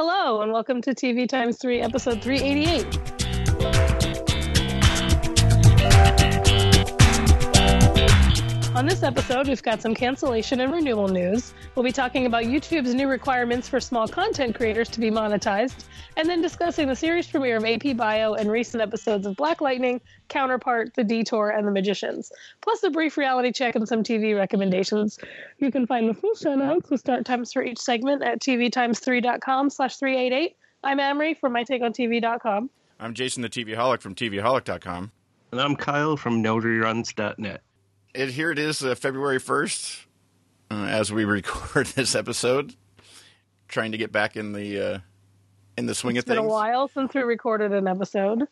Hello, and welcome to TV Times 3, episode 388. On this episode, we've got some cancellation and renewal news. We'll be talking about YouTube's new requirements for small content creators to be monetized, and then discussing the series premiere of AP Bio and recent episodes of Black Lightning, Counterpart, The Detour, and The Magicians, plus a brief reality check and some TV recommendations. You can find the full show notes with start times for each segment at tvtimes3.com slash 388. I'm Amrie from mytakeontv.com. I'm Jason the TVaholic from TVaholic.com. And I'm Kyle from NoReruns.net. It, here it is, uh, February 1st, uh, as we record this episode. Trying to get back in the uh, in the swing It's of been things. a while since we recorded an episode.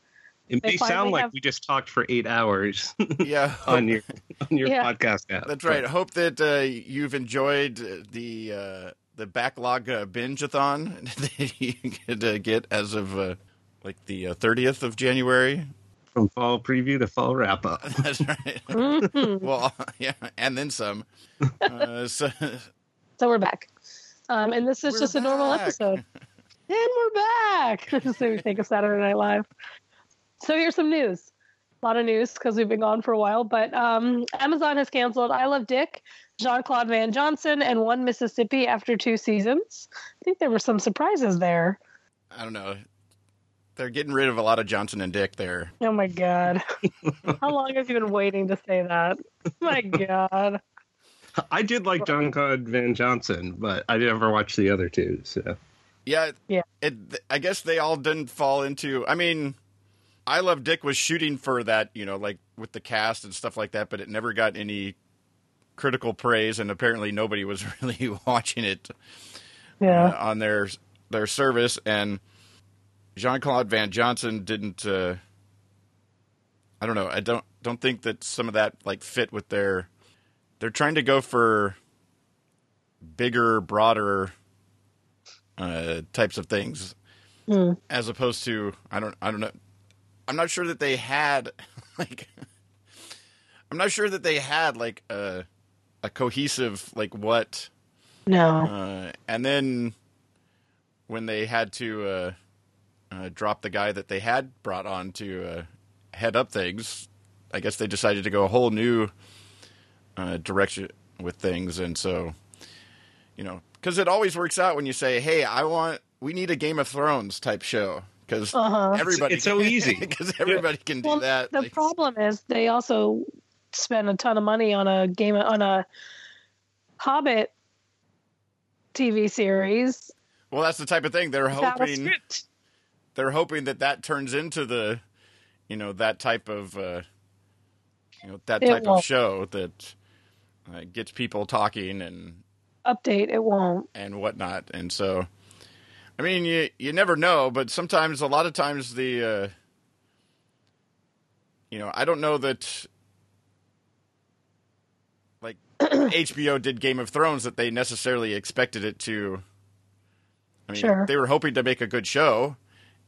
It They may sound like have- we just talked for eight hours Yeah, on your on your Yeah. podcast app. that's right. Hope that uh, you've enjoyed the uh, the backlog uh, binge-a-thon that you could uh, get as of uh, like the uh, 30th of January. From fall preview to fall wrap up. That's right. Well, yeah, and then some. Uh, so, So we're back. Um, and this is We're just a normal episode. And we're back. so we think of Saturday Night Live. So here's some news. A lot of news because we've been gone for a while. But um, Amazon has canceled I Love Dick, Jean Claude Van Johnson, and One Mississippi after two seasons. I think there were some surprises there. I don't know. They're getting rid of a lot of Johnson and Dick there. Oh my God. How long have you been waiting to say that? my God. I did like John Claude Van Johnson, but I never watched the other two. So Yeah, Yeah. It. I guess they all didn't fall into. I mean, I Love Dick was shooting for that, you know, like with the cast and stuff like that, but it never got any critical praise, and apparently nobody was really watching it Yeah. uh, on their their service. And Jean Claude Van Johnson didn't. Uh, I don't know. I don't don't think that some of that like fit with their. They're trying to go for bigger, broader uh, types of things, Hmm. as opposed to I don't I don't know. I'm not sure that they had like. I'm not sure that they had like a a cohesive like what No. uh, and then when they had to uh, uh, drop the guy that they had brought on to uh, head up things, I guess they decided to go a whole new uh, direction with things. And so, you know, because it always works out when you say, "Hey, I want, we need a Game of Thrones type show," because Uh-huh. everybody, It's so easy. because everybody can do Well, that. The Like, problem is they also spend a ton of money on a game on a Hobbit TV series well, that's the type of thing they're without a hoping. They're hoping that that turns into the you know that type of uh you know that It type of won't. show that uh, gets people talking and Update it won't. and whatnot and so i mean you you never know but sometimes a lot of times the uh you know i don't know that like hbo did game of thrones that they necessarily expected it to i mean Sure. they were hoping to make a good show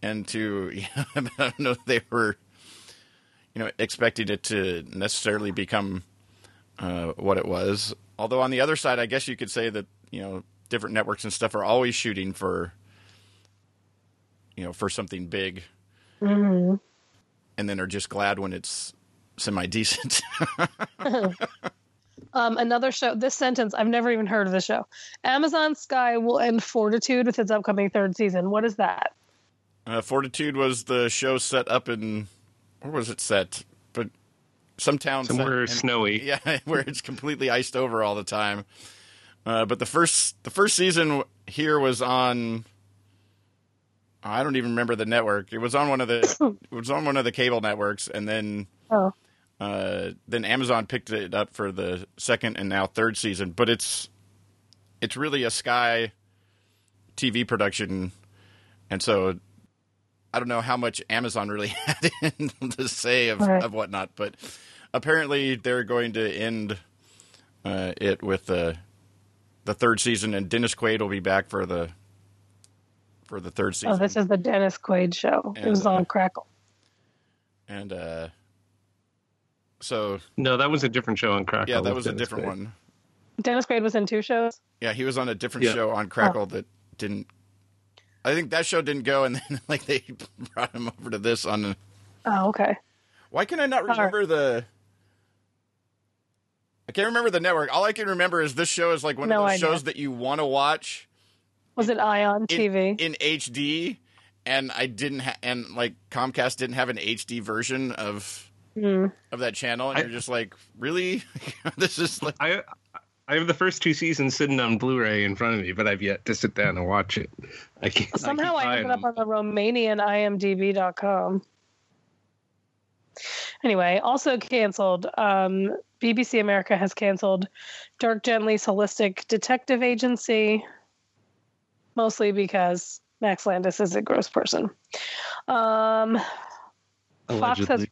and to i don't know if they were you know expecting it to necessarily become uh, what it was although on the other side i guess you could say that you know different networks and stuff are always shooting for you know for something big mm-hmm. and then are just glad when it's semi decent Um, another show. This sentence I've never even heard of the show. Amazon Sky will end Fortitude with its upcoming third season. What is that? Uh, fortitude was the show set up in where was it set but some town set somewhere in- snowy. yeah where it's completely iced over all the time uh, but the first the first season here was on I don't even remember the network. It was on one of the it was on one of the cable networks, and then Oh, uh, then Amazon picked it up for the second and now third season. But it's it's really a Sky TV production, and so I don't know how much Amazon really had in the say of, Right. of whatnot. But apparently, they're going to end uh, it with the the third season, and Dennis Quaid will be back for the for the third season. oh, this is the Dennis Quaid show. it And, was uh, on Crackle. and uh, so No, that was a different show on Crackle. yeah, that with was a different Quaid. one. Dennis Quaid was in two shows. Yeah, he was on a different Yeah. show on Crackle that didn't I think that show didn't go, and then like they brought him over to this on. Oh, okay. Why can I not right. remember the? I can't remember the network. All I can remember is this show is like one No of those idea. shows that you want to watch Was it Ion in, TV? in HD, and I didn't, ha- and like Comcast didn't have an HD version of Hmm. of that channel, and I- you're just like, really? this is like, I I have the first two seasons sitting on Blu-ray in front of me, but I've yet to sit down and watch it. I can't. Somehow keep I ended buying up on the Romanian IMDb.com. Anyway, also canceled. Um, BBC America has canceled Dirk Gently's Holistic Detective Agency, mostly because Max Landis is a gross person. Um, Fox has Allegedly.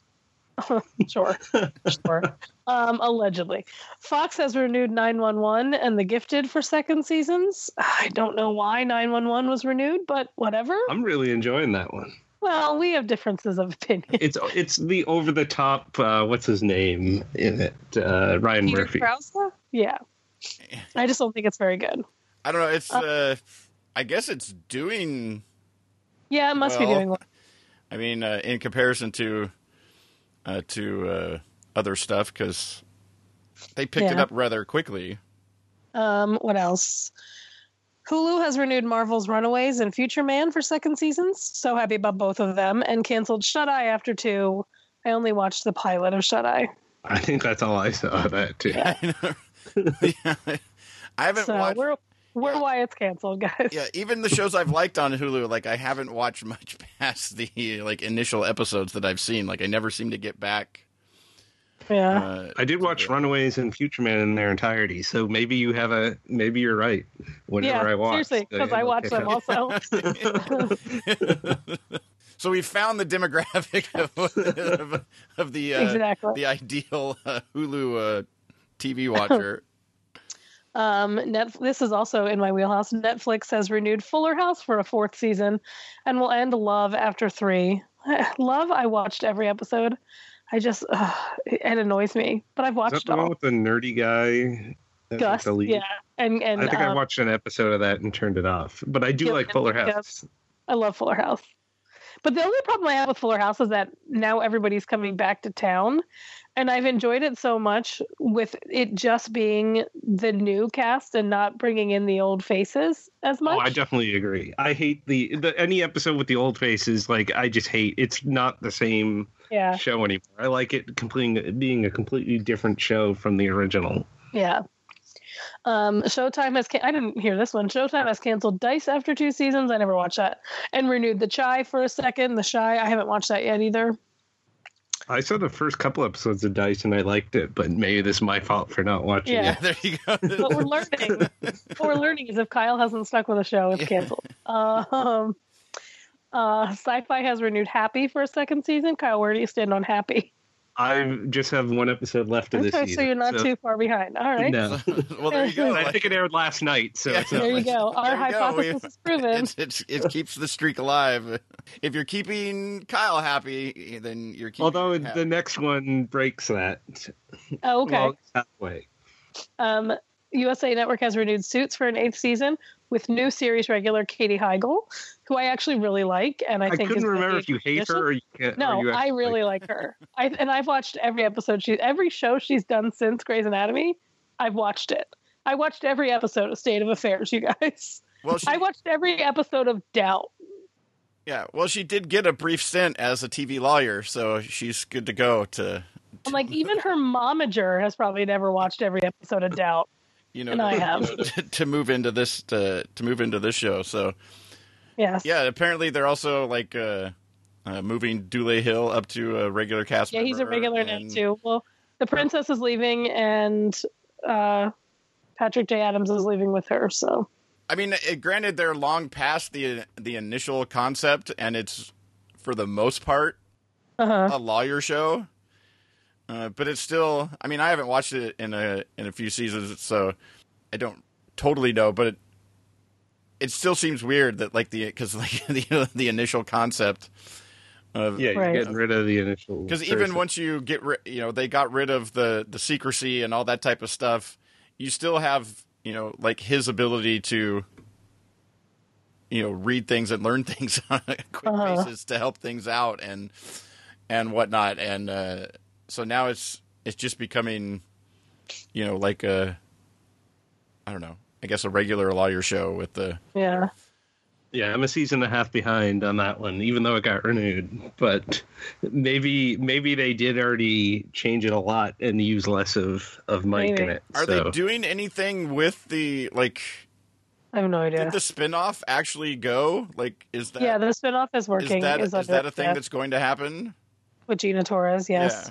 sure, sure. Um, allegedly, Fox has renewed 911 and The Gifted for second seasons. I don't know why 911 was renewed, but whatever. I'm really enjoying that one. Well, we have differences of opinion. It's it's the over the top. Uh, what's his name in it? Uh, Ryan Peter Murphy. Krause? Yeah. I just don't think it's very good. I don't know. It's, uh, I guess it's doing. Yeah, it must be doing well. I mean, uh, in comparison to uh, to uh, other stuff, because they picked it up rather quickly. Um, what else? Hulu has renewed Marvel's Runaways and Future Man for second seasons. So happy about both of them. And canceled Shut Eye after two. I only watched the pilot of Shut Eye. I think that's all I saw of that too. I haven't So watched. We're we're yeah. why it's canceled, guys. Yeah, even the shows I've liked on Hulu, like I haven't watched much past the like initial episodes that I've seen. Like I never seem to get back. Yeah. Uh, I did watch Runaways and Future Man in their entirety, so maybe you have a maybe you're right. Whenever yeah, I watch, seriously, because I watch them also. so we found the demographic of, of, of the uh, Exactly. the ideal uh, Hulu uh, TV watcher. Um, Net- this is also in my wheelhouse. Netflix has renewed Fuller House for a fourth season, and will end Love after three. Love, I watched every episode. I just uh, it annoys me, but I've Is that watched the one with the nerdy guy? Gus, the lead? yeah, and and I think I um, watched an episode of that and turned it off. But I do Yep, like Fuller. House. I love Fuller House. But the only problem I have with Fuller House is that now everybody's coming back to town. And I've enjoyed it so much with it just being the new cast and not bringing in the old faces as much. Oh, I definitely agree. I hate the, the any episode with the old faces. Like I just hate. It's not the same yeah, show anymore. I like it completely being a completely different show from the original. yeah. Um, Showtime has can- I didn't hear this one. Showtime has canceled Dice after two seasons. I never watched that, and renewed The Chi for a second. The Chi I haven't watched that yet either. I saw the first couple episodes of Dice and I liked it, but maybe this is my fault for not watching Yeah. it. Yeah, there you go. what we're learning what we're learning is if Kyle hasn't stuck with a show, it's canceled. Um, uh, Syfy has renewed Happy for a second season. Kyle, where do you stand on Happy? I just have one episode left of this Okay, so you're not too far behind. All right, No, well, there you go. I think it aired last night, so Yeah. it's there you go. Our There you go. hypothesis is proven. it's, it's, it keeps the streak alive. If you're keeping Kyle happy, then you're keeping. Although him happy. the next one breaks that. Oh, okay. Well, it's halfway. Um, USA Network has renewed Suits for an eighth season with new series regular Katie Heigl, who I actually really like, and I, I, think is couldn't gonna remember if you hate addition. her or you can't. No, or you I really like her. I and I've watched every episode she every show she's done since Grey's Anatomy. I've watched it. I watched every episode of State of Affairs, you guys. well, she, I watched every episode of Doubt. yeah, well, she did get a brief stint as a TV lawyer, so she's good to go. To I'm like, even her momager has probably never watched every episode of Doubt. You know, And I to, have. to, to move into this to to move into this show. So Yes. yeah, apparently they're also like uh, uh, moving Dule Hill up to a regular cast. Yeah, he's a regular now too. Well, the princess is leaving, and uh, Patrick J. Adams is leaving with her. So I mean, it, granted, they're long past the the initial concept, and it's for the most part uh-huh. a lawyer show. Uh, but it's still. I mean, I haven't watched it in a in a few seasons, so I don't totally know. But it, it still seems weird that like the because like the the initial concept of Yeah, you're Right. getting rid of the initial. because even once you get rid, you know, they got rid of the the secrecy and all that type of stuff. You still have, you know, like his ability to you know read things and learn things on a quick Uh-huh. basis to help things out and and whatnot. And uh, so now it's it's just becoming you know like a I don't know. I guess a regular lawyer show with the Yeah. Yeah, I'm a season and a half behind on that one, even though it got renewed. But maybe maybe they did already change it a lot and use less of of Mike in it. Are so. they doing anything with the like? I have no idea. Did the spinoff actually go? Like, is that yeah, the spinoff is is working. that is is that a thing yeah, that's going to happen? with Gina Torres? Yes. Yeah.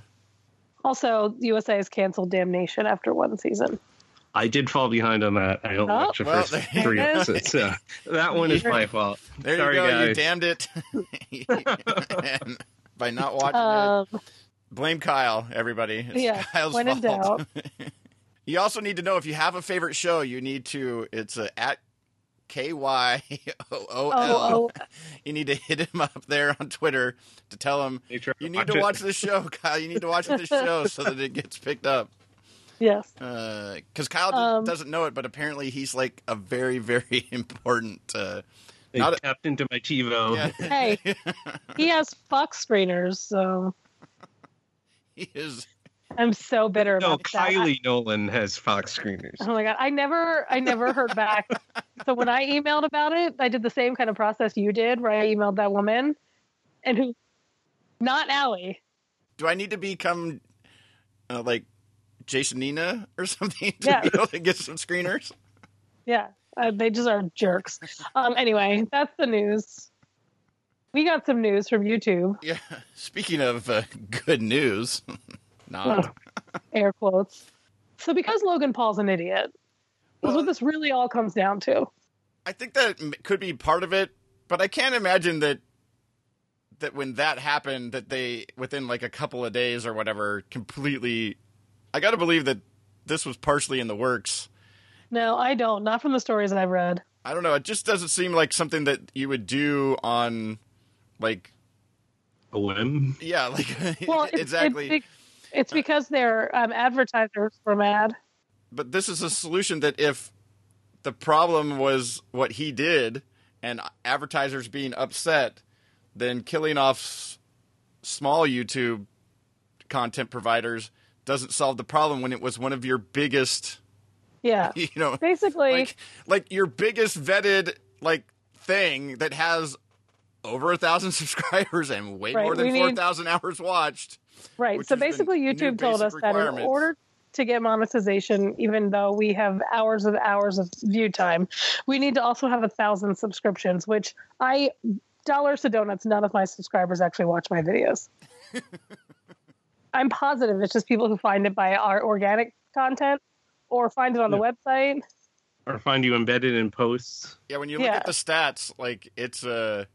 Also, USA has canceled Damnation after one season. I did fall behind on that. I don't Oh. watch the Well, first three episodes. So that one is my fault. There Sorry, you go. You damned it. By not watching Um, it, blame Kyle. Everybody. It's Yeah, Kyle's when in fault. you also need to know if you have a favorite show. You need to. It's a, at K Y O O oh, L. oh, You need to hit him up there on Twitter to tell him They you need to watch this show, Kyle. You need to watch this show so that it gets picked up. yes. Because Kyle Um, doesn't know it, but apparently he's like a very, very important. Uh, They Not a- tapped into my TiVo. yeah, Hey, he has Fox screeners, so he is. I'm so bitter No, about that. Kylie Nolan has Fox screeners. Oh my god, I never, I never heard back. so when I emailed about it, I did the same kind of process you did, where I emailed that woman, and who, not Allie. Do I need to become uh, like Jason Nina or something to Yeah. be able to get some screeners? Yeah, uh, they just are jerks. Um, anyway, that's the news. We got some news from YouTube, Yeah. Speaking of uh, good news, not. air quotes. So because Logan Paul's an idiot, is Well- what this really all comes down to. I think that could be part of it, but I can't imagine that that when that happened, that they within like a couple of days or whatever, completely. I got to believe that this was partially in the works. No, I don't. Not from the stories that I've read. I don't know. It just doesn't seem like something that you would do on, like, A whim. yeah, like Well, it's, exactly. It's, be- it's because their um, advertisers were mad. but this is a solution that if the problem was what he did and advertisers being upset, then killing off small YouTube content providers doesn't solve the problem when it was one of your biggest, Yeah, you know, basically. like like your biggest vetted like thing that has over a thousand subscribers and way Right, more than four thousand hours watched. Right. So basically, new YouTube told us that in order to get monetization, even though we have hours of hours of view time, we need to also have a thousand subscriptions, which I, dollars to donuts, none of my subscribers actually watch my videos. I'm positive it's just people who find it by our organic content or find it on the website. Or find you embedded in posts. Yeah, when you look Yeah. at the stats, like it's a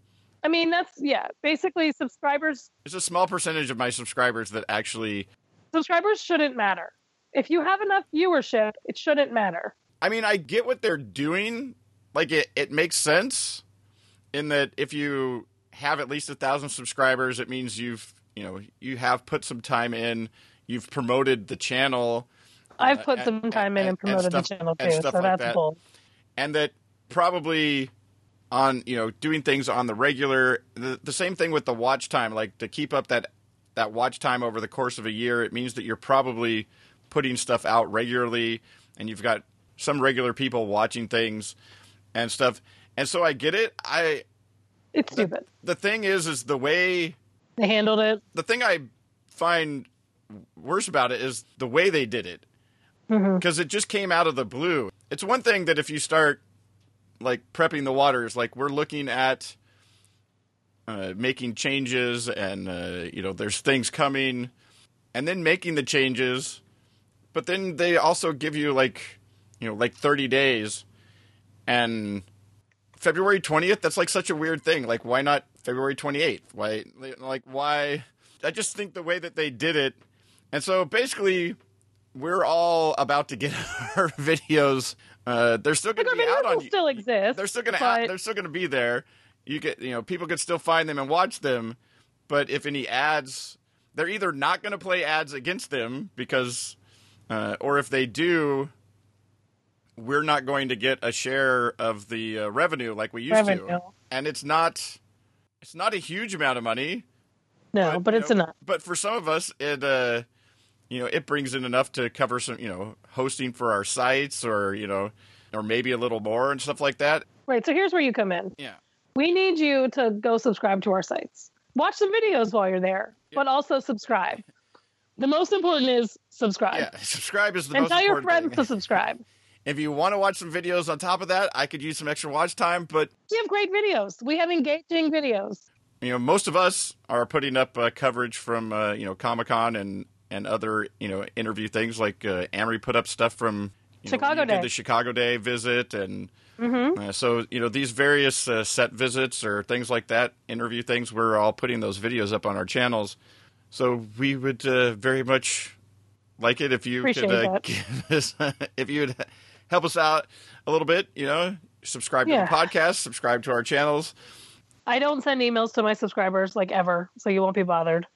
I mean, that's, yeah, basically, subscribers it's a small percentage of my subscribers that actually. subscribers shouldn't matter. If you have enough viewership, it shouldn't matter. I mean, I get what they're doing. Like it, it makes sense in that if you have at least a thousand subscribers, it means you've you know you have put some time in. You've promoted the channel. I've put uh, and- some time in and- and promoted and the stuff- channel and too, so like that's that. cool. and that probably on you know doing things on the regular the, the same thing with the watch time like to keep up that that watch time over the course of a year it means that you're probably putting stuff out regularly and you've got some regular people watching things and stuff and so i get it i It's stupid. the thing is is the way They handled it. the thing I find worse about it is the way they did it. Mm-hmm. Because it just came out of the blue. It's one thing that if you start like prepping the waters, like we're looking at uh, making changes and, uh, you know, there's things coming and then making the changes. But then they also give you like, you know, like 30 days and February 20th, that's like such a weird thing. Like, why not February 28th? Why, like, why? I just think the way that they did it. And so basically, we're all about to get our videos. Uh, they're still going to be out on still exist. They're still going to but they're still going to be there. You get, you know, people can still find them and watch them. But if any ads, they're either not going to play ads against them because, uh, or if they do, we're not going to get a share of the uh, revenue like we used Revenue. to, and it's not it's not a huge amount of money. No, but, you it's know, enough. But for some of us, it uh, you know it brings in enough to cover some you know hosting for our sites or you know or maybe a little more and stuff like that. Right. So here's where you come in. Yeah. We need you to go subscribe to our sites. Watch the videos while you're there, but also subscribe. The most important is subscribe. Yeah, subscribe is the And most tell your friends thing. to subscribe. If you want to watch some videos on top of that, I could use some extra watch time, but We have great videos. We have engaging videos. you know, most of us are putting up uh, coverage from uh, you know Comic Con and and other you know interview things. Like uh, Amrie put up stuff from know, Chicago did Day. the Chicago Day visit, and Mm-hmm. uh, so you know these various uh, set visits or things like that, interview things. We're all putting those videos up on our channels. So we would uh, very much like it if you Appreciate could uh, give us if you would help us out a little bit. You know, subscribe Yeah. to the podcast, subscribe to our channels. I don't send emails to my subscribers like ever, so you won't be bothered.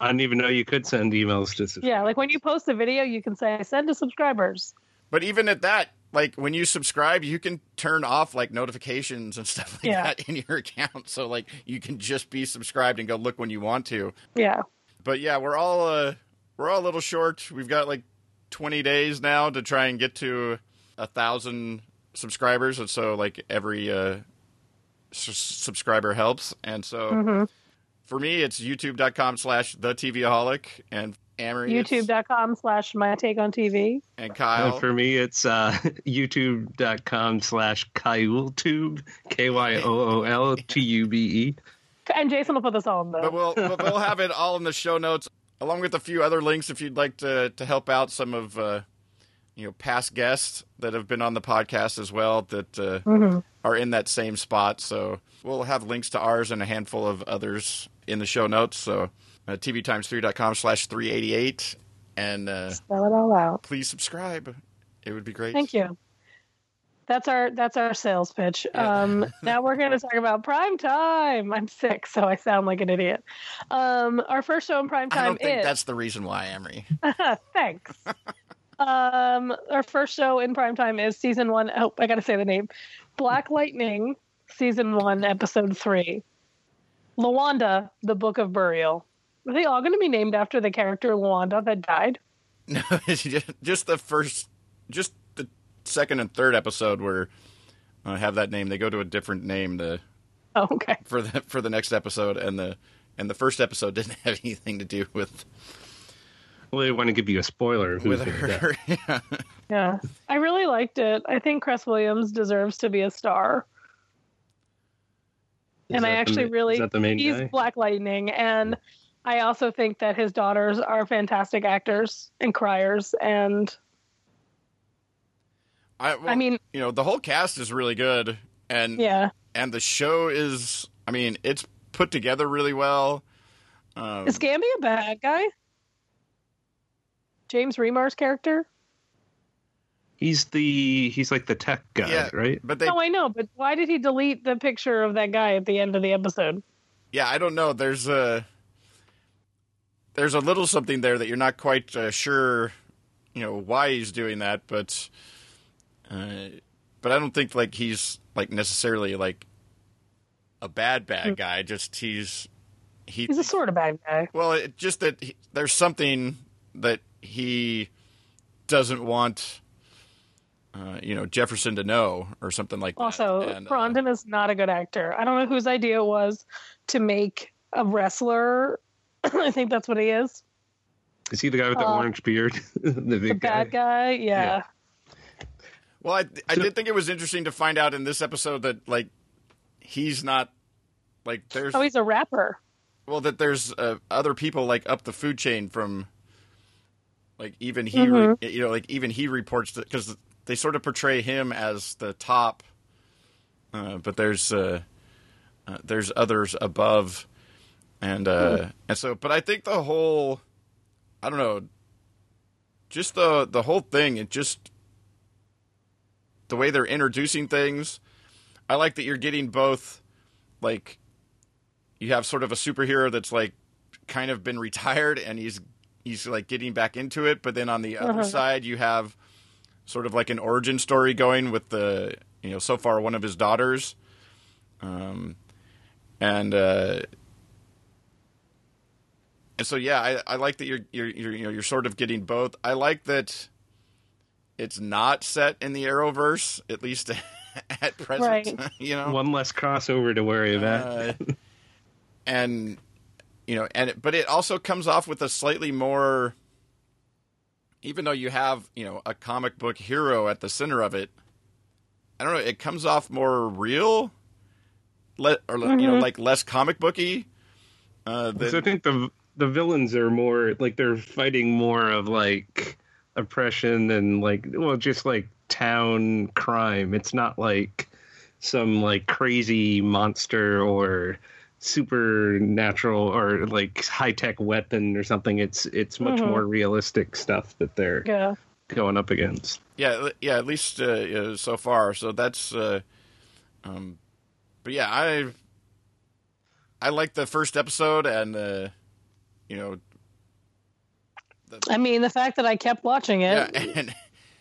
I didn't even know you could send emails to. subscribers. Yeah, like when you post a video, you can say send to subscribers. But even at that, like when you subscribe, you can turn off like notifications and stuff like Yeah. that in your account. So like you can just be subscribed and go look when you want to. Yeah. But yeah, we're all uh we're all a little short. We've got like 20 days now to try and get to a thousand subscribers, and so like every uh s- subscriber helps. And so hmm for me, it's youtube.com slash the TVaholic and Amrie YouTube.com slash my take on TV. and Kyle. for me, it's uh, youtube.com slash KyoolTube, K Y O O L T U B E. And Jason will put this all in but we'll but we'll have it all in the show notes along with a few other links if you'd like to to help out some of uh you know past guests that have been on the podcast as well that uh, Mhm. are in that same spot so we'll have links to ours and a handful of others in the show notes so uh, tvtimes3.com slash 388 and uh, Spell it all out. please subscribe it would be great Thank you. That's our that's our sales pitch. Yeah. Um, now we're going to talk about prime time. I'm sick, so I sound like an idiot. Um, our first show in prime i time don't think is that's the reason why amrie thanks. um, our first show in prime time is season one. Oh, I got to say the name: Black Lightning, season one, episode three. Lawanda, the Book of Burial. Are they all going to be named after the character Lawanda that died? No, just, just the first, just the second and third episode where uh, have that name. They go to a different name to, Oh, okay. for the for the next episode, and the and the first episode didn't have anything to do with Well, they want to give you a spoiler. of with her. yeah. Yeah, I really liked it. I think Cress Williams deserves to be a star. Is and I that the actually really the main he's guy? Black Lightning, and I also think that his daughters are fantastic actors and criers. And I, well, I mean, you know, the whole cast is really good, and yeah, and the show is. I mean, it's put together really well. Um, is Gambi a bad guy? James Remar's character? He's the he's like the tech guy, Yeah. right? but they, no, I know, but why did he delete the picture of that guy at the end of the episode? yeah, I don't know. There's a there's a little something there that you're not quite uh, sure, you know, why he's doing that, but uh, but I don't think like he's like necessarily like a bad bad guy. Just he's he He's a sort of bad guy. well, it, just that he, there's something that he doesn't want. Uh, you know Jefferson to know, or something like that. Also, And, uh, is not a good actor. I don't know whose idea it was to make a wrestler. I think that's what he is. Is he the guy with the Uh, orange beard? the big The bad guy. Yeah. Well, I, I So- did think it was interesting to find out in this episode that like he's not like there's Oh, he's a rapper. well that there's uh, other people like up the food chain from like even he Mhm. re, you know like even he reports that because they sort of portray him as the top, uh, but there's uh, uh, there's others above, and uh, and so but I think the whole I don't know just the the whole thing it just the way they're introducing things i like that you're getting both like you have sort of a superhero that's like kind of been retired and he's he's like getting back into it but then on the other Uh-huh. side you have sort of like an origin story going with the you know so far one of his daughters, um, and uh, and so yeah, I, I like that you're you're you're you know you're sort of getting both. I like that it's not set in the Arrowverse at least at present. Right. you know, One less crossover to worry about. uh, and you know, and it, but it also comes off with a slightly more. Even though you have you know a comic book hero at the center of it, I don't know. It comes off more real, le- or you know, like less comic booky. Uh, than, so I think the the villains are more like they're fighting more of like oppression and like well just like town crime. It's not like some like crazy monster or supernatural or like high tech weapon or something. It's it's much Mhm. more realistic stuff that they're Yeah. going up against. yeah, yeah. At least uh, uh, so far. So that's. Uh, um, but yeah, I. I like the first episode, and uh, you know, I mean, the fact that I kept watching yeah, it and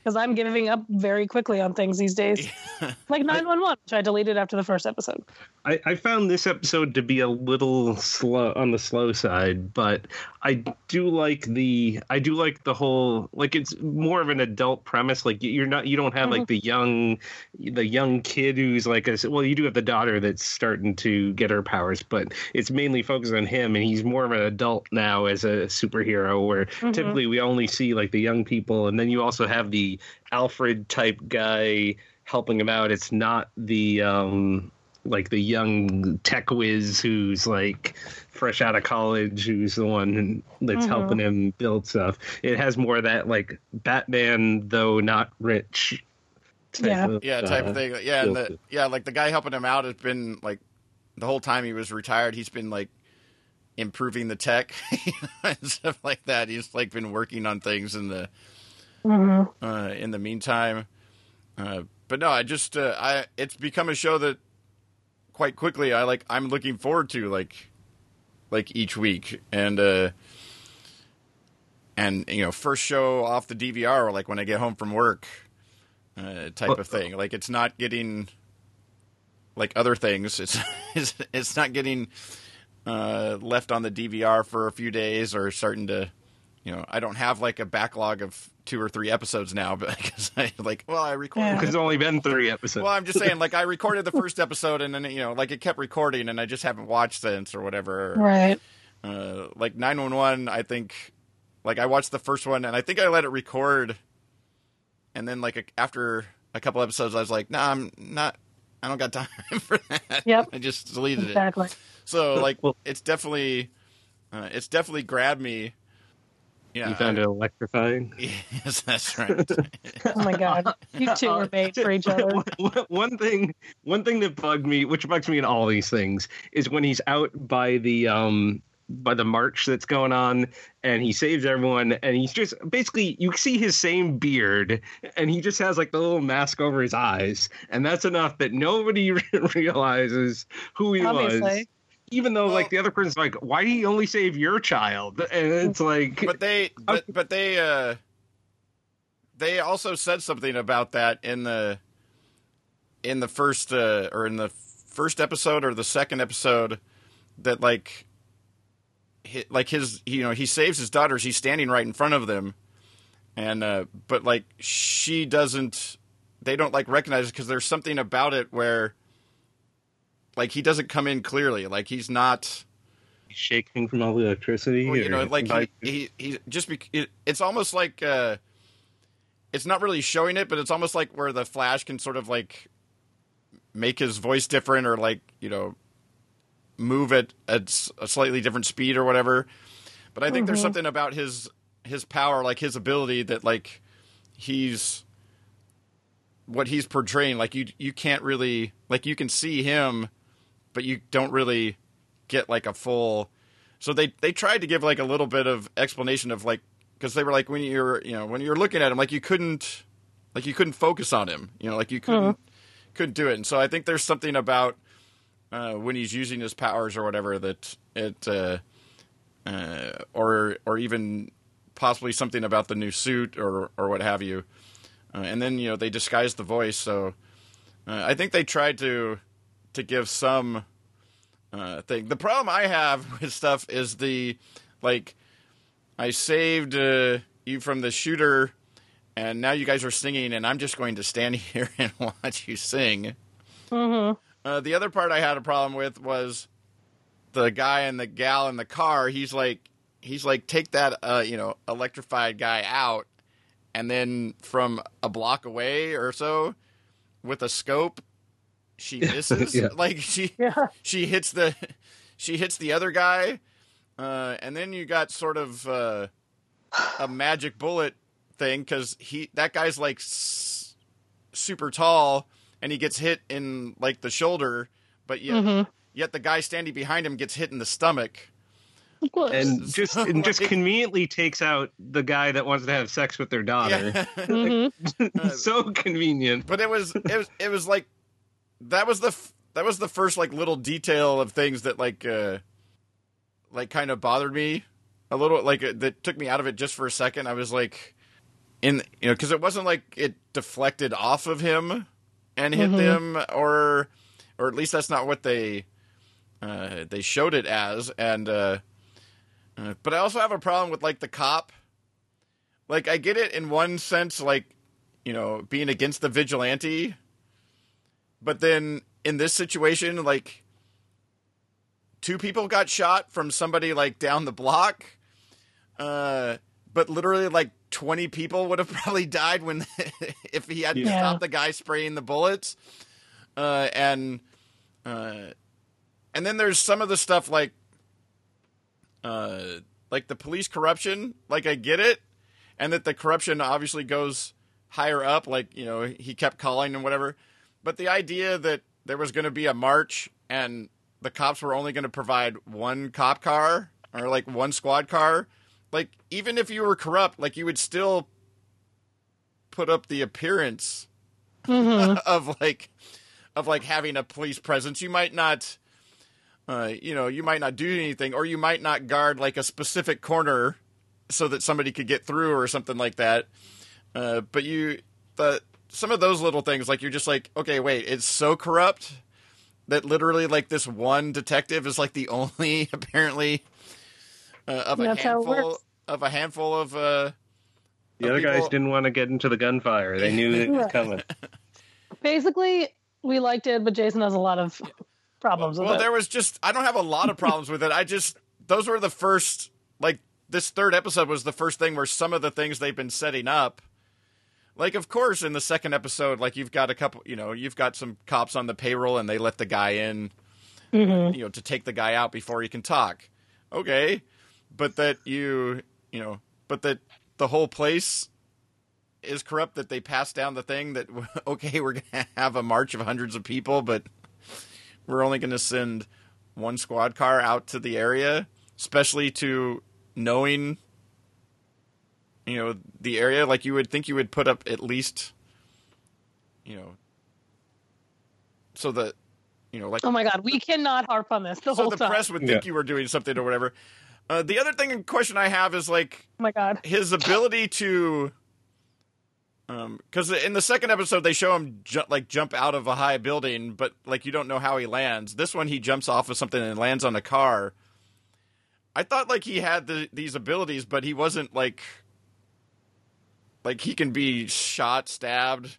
because I'm giving up very quickly on things these days, like 911, which I deleted after the first episode. I, I found this episode to be a little slow on the slow side, but I do like the I do like the whole like it's more of an adult premise. Like you're not you don't have like mm-hmm. the young the young kid who's like a well you do have the daughter that's starting to get her powers, but it's mainly focused on him and he's more of an adult now as a superhero. Where mm-hmm. typically we only see like the young people, and then you also have the Alfred type guy helping him out. It's not the um like the young tech whiz who's like fresh out of college who's the one that's Mhm. helping him build stuff it has more of that like batman though not rich type Yeah. of, yeah, type uh, of thing. Yeah, and the, yeah, like the guy helping him out has been like the whole time he was retired. He's been like improving the tech and stuff like that. He's like been working on things in the Mm-hmm. uh, in the meantime. Uh, but no, I just uh, I it's become a show that quite quickly I like I'm looking forward to like like each week and uh and you know first show off the DVR or like when I get home from work uh, type Well- of thing. Like it's not getting like other things. It's it's, it's not getting uh, left on the DVR for a few days or starting to you know I don't have like a backlog of two or three episodes now, but because I like well I recorded. Yeah. because it's only been three episodes Well, I'm just saying, like I recorded the first episode, and then you know, like it kept recording, and I just haven't watched since or whatever. Right. Uh, like 911, I think, like I watched the first one, and I think I let it record, and then like a, after a couple episodes, I was like, Nah, I'm not. I don't got time for that. Yep. I just deleted it. Exactly. So like, Well- it's definitely, uh, it's definitely grabbed me. Yeah, you found I- it electrifying Yes, that's right. Oh my God. You two are made for each other. One- one thing one thing that bugged me which bugs me in all these things is when he's out by the um by the march that's going on and he saves everyone and he's just basically you see his same beard and he just has like the little mask over his eyes and that's enough that nobody realizes who he was Obviously. Even though Well- like the other person's like why do you only save your child? And it's like but they but, but they uh they also said something about that in the in the first uh or in the first episode or the second episode that like hi, like his you know he saves his daughters he's standing right in front of them. And uh but like she doesn't they don't like recognize it because there's something about it where like he doesn't come in clearly like he's not shaking from all the electricity well, you know, like he, he, he just be, it, it's almost like uh, it's not really showing it, but it's almost like where the Flash can sort of like make his voice different or like you know move at at a slightly different speed or whatever. But I think there's something about his his power, like his ability, that like he's what he's portraying. Like you you can't really like you can see him, but you don't really get like a full so they they tried to give like a little bit of explanation of like because they were like when you're you know when you're looking at him like you couldn't like you couldn't focus on him you know like you couldn't couldn't do it. And so I think there's something about uh, when he's using his powers or whatever that it uh, uh, or or even possibly something about the new suit or or what have you. Uh, and then you know they disguised the voice. So uh, I think they tried to to give some uh, thing. The problem I have with stuff is the like I saved uh, you from the shooter, and now you guys are singing, and I'm just going to stand here and watch you sing. Mm-hmm. Uh, the other part I had a problem with was the guy and the gal in the car. He's like, he's like, take that, uh, you know, electrified guy out, and then from a block away or so, with a scope, she misses. Yeah. Like she, Yeah. she hits the, she hits the other guy, uh, and then you got sort of uh, a magic bullet thing because he, that guy's like s- super tall, and he gets hit in like the shoulder, but yet, Mm-hmm. yet the guy standing behind him gets hit in the stomach. and just and just conveniently takes out the guy that wants to have sex with their daughter. Yeah. Mhm. so convenient. but it was it was it was like that was the f- that was the first like little detail of things that like uh like kind of bothered me a little like uh, that took me out of it just for a second. I was like in you know because it wasn't like it deflected off of him and hit Mhm. them or or at least that's not what they uh they showed it as. And uh, uh but i also have a problem with like the cop. Like i get it in one sense like you know being against the vigilante but then in this situation like two people got shot from somebody like down the block. Uh but literally like 20 people would have probably died when if he hadn't Yeah. stopped the guy spraying the bullets. Uh and uh and then there's some of the stuff like uh like the police corruption like i get it. And that the corruption obviously goes higher up like you know he kept calling and whatever but the idea that there was going to be a march and the cops were only going to provide one cop car or like one squad car like even if you were corrupt like you would still put up the appearance Mhm. of like of like having a police presence you might not uh, you know you might not do anything or you might not guard like a specific corner so that somebody could get through or something like that uh, but you the some of those little things like you're just like okay wait it's so corrupt that literally like this one detective is like the only apparently uh, of a That's how it handful of a handful of uh The of other guys didn't want to get into the gunfire. They knew it was coming. Basically, we liked it, but Jason has a lot of problems with well it. Well, there was just i don't have a lot of problems with it i just those were the first like this third episode was the first thing where some of the things they've been setting up like of course in the second episode like you've got a couple you know you've got some cops on the payroll and they let the guy in Mhm. you know to take the guy out before he can talk okay but that you you know but that the whole place is corrupt that they passed down the thing that okay we're gonna have a march of hundreds of people but we're only gonna send one squad car out to the area especially to knowing you know the area like you would think you would put up at least you know so that you know like Oh my god, we cannot harp on this the so whole the time. press would think you were doing something or whatever. Uh, the other thing question I have is like oh my god. his ability to, because in the second episode they show him ju- like jump out of a high building, but like you don't know how he lands. This one he jumps off of something and lands on a car. I thought like he had the, these abilities, but he wasn't like like he can be shot, stabbed.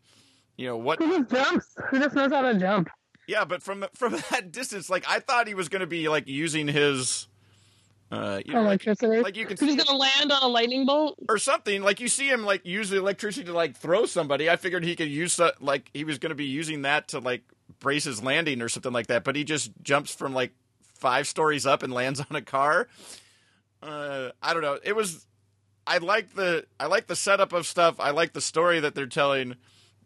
You know what? Who just jumps? Who just knows how to jump? Yeah, but from from that distance, like I thought he was going to be like using his, uh, you know, like, Electricity. like you can see gonna land on a lightning bolt? or something. Like you see him like use the electricity to like throw somebody. I figured he could use that, like he was going to be using that to like brace his landing or something like that. But he just jumps from like five stories up and lands on a car. Uh, I don't know. It was. I like the I like the setup of stuff. I like the story that they're telling.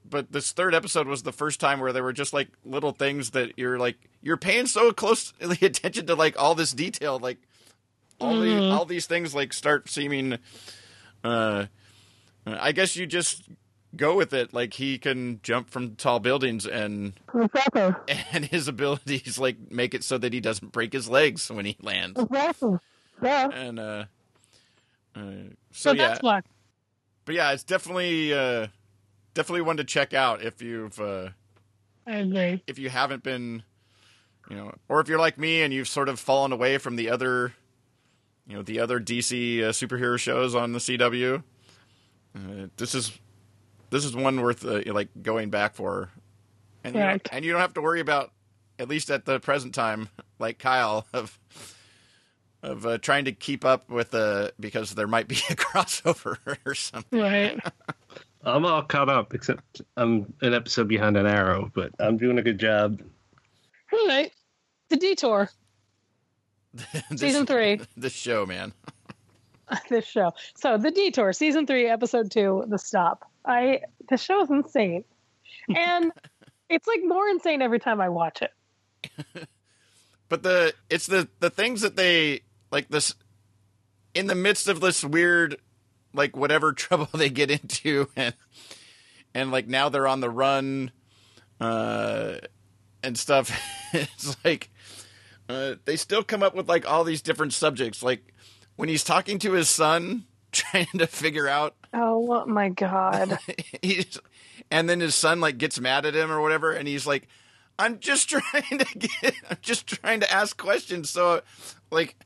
But this third episode was the first time where there were just like little things that you're like you're paying so closely attention to like all this detail, like all the Mhm. all these things like start seeming. Uh, I guess you just go with it. Like he can jump from tall buildings, and Exactly. and his abilities like make it so that he doesn't break his legs when he lands. Exactly. Yeah. And uh, uh So, so yeah, that's why. but yeah, it's definitely uh, definitely one to check out if you've uh, I agree. if you haven't been, you know, or if you're like me and you've sort of fallen away from the other, you know, the other DC uh, superhero shows on the CW. Uh, this is this is one worth uh, like going back for, and you Right. and you don't have to worry about at least at the present time, like Kyle of of uh, trying to keep up with the because there might be a crossover or something. Right. I'm all caught up, except I'm an episode behind an arrow, but I'm doing a good job. All right. The detour. This- Season three. This show, man. this show. So the detour, season three, episode two, the stop. I the show is insane, and it's like more insane every time I watch it. but the it's the the things that they like this in the midst of this weird like whatever trouble they get into and and like now they're on the run uh and stuff it's like uh they still come up with like all these different subjects like when he's talking to his son trying to figure out Oh my god! he's and then his son like gets mad at him or whatever and he's like i'm just trying to get i'm just trying to ask questions so like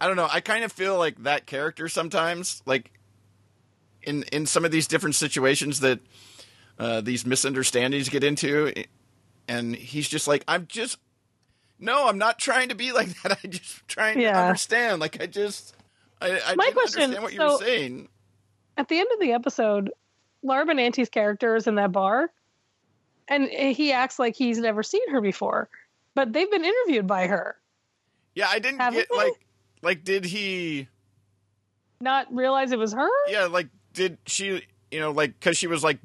i don't know. I kind of feel like that character sometimes like in in some of these different situations that uh these misunderstandings get into and he's just like i'm just no i'm not trying to be like that. I just trying to understand. Like i just i, I My question, understand what you so- were saying. At the end of the episode, Laura Benanti's character is in that bar, and he acts like he's never seen her before, but they've been interviewed by her. yeah i didn't Haven't get they? like like did he Not realize it was her. yeah, like did she, you know, like because she was like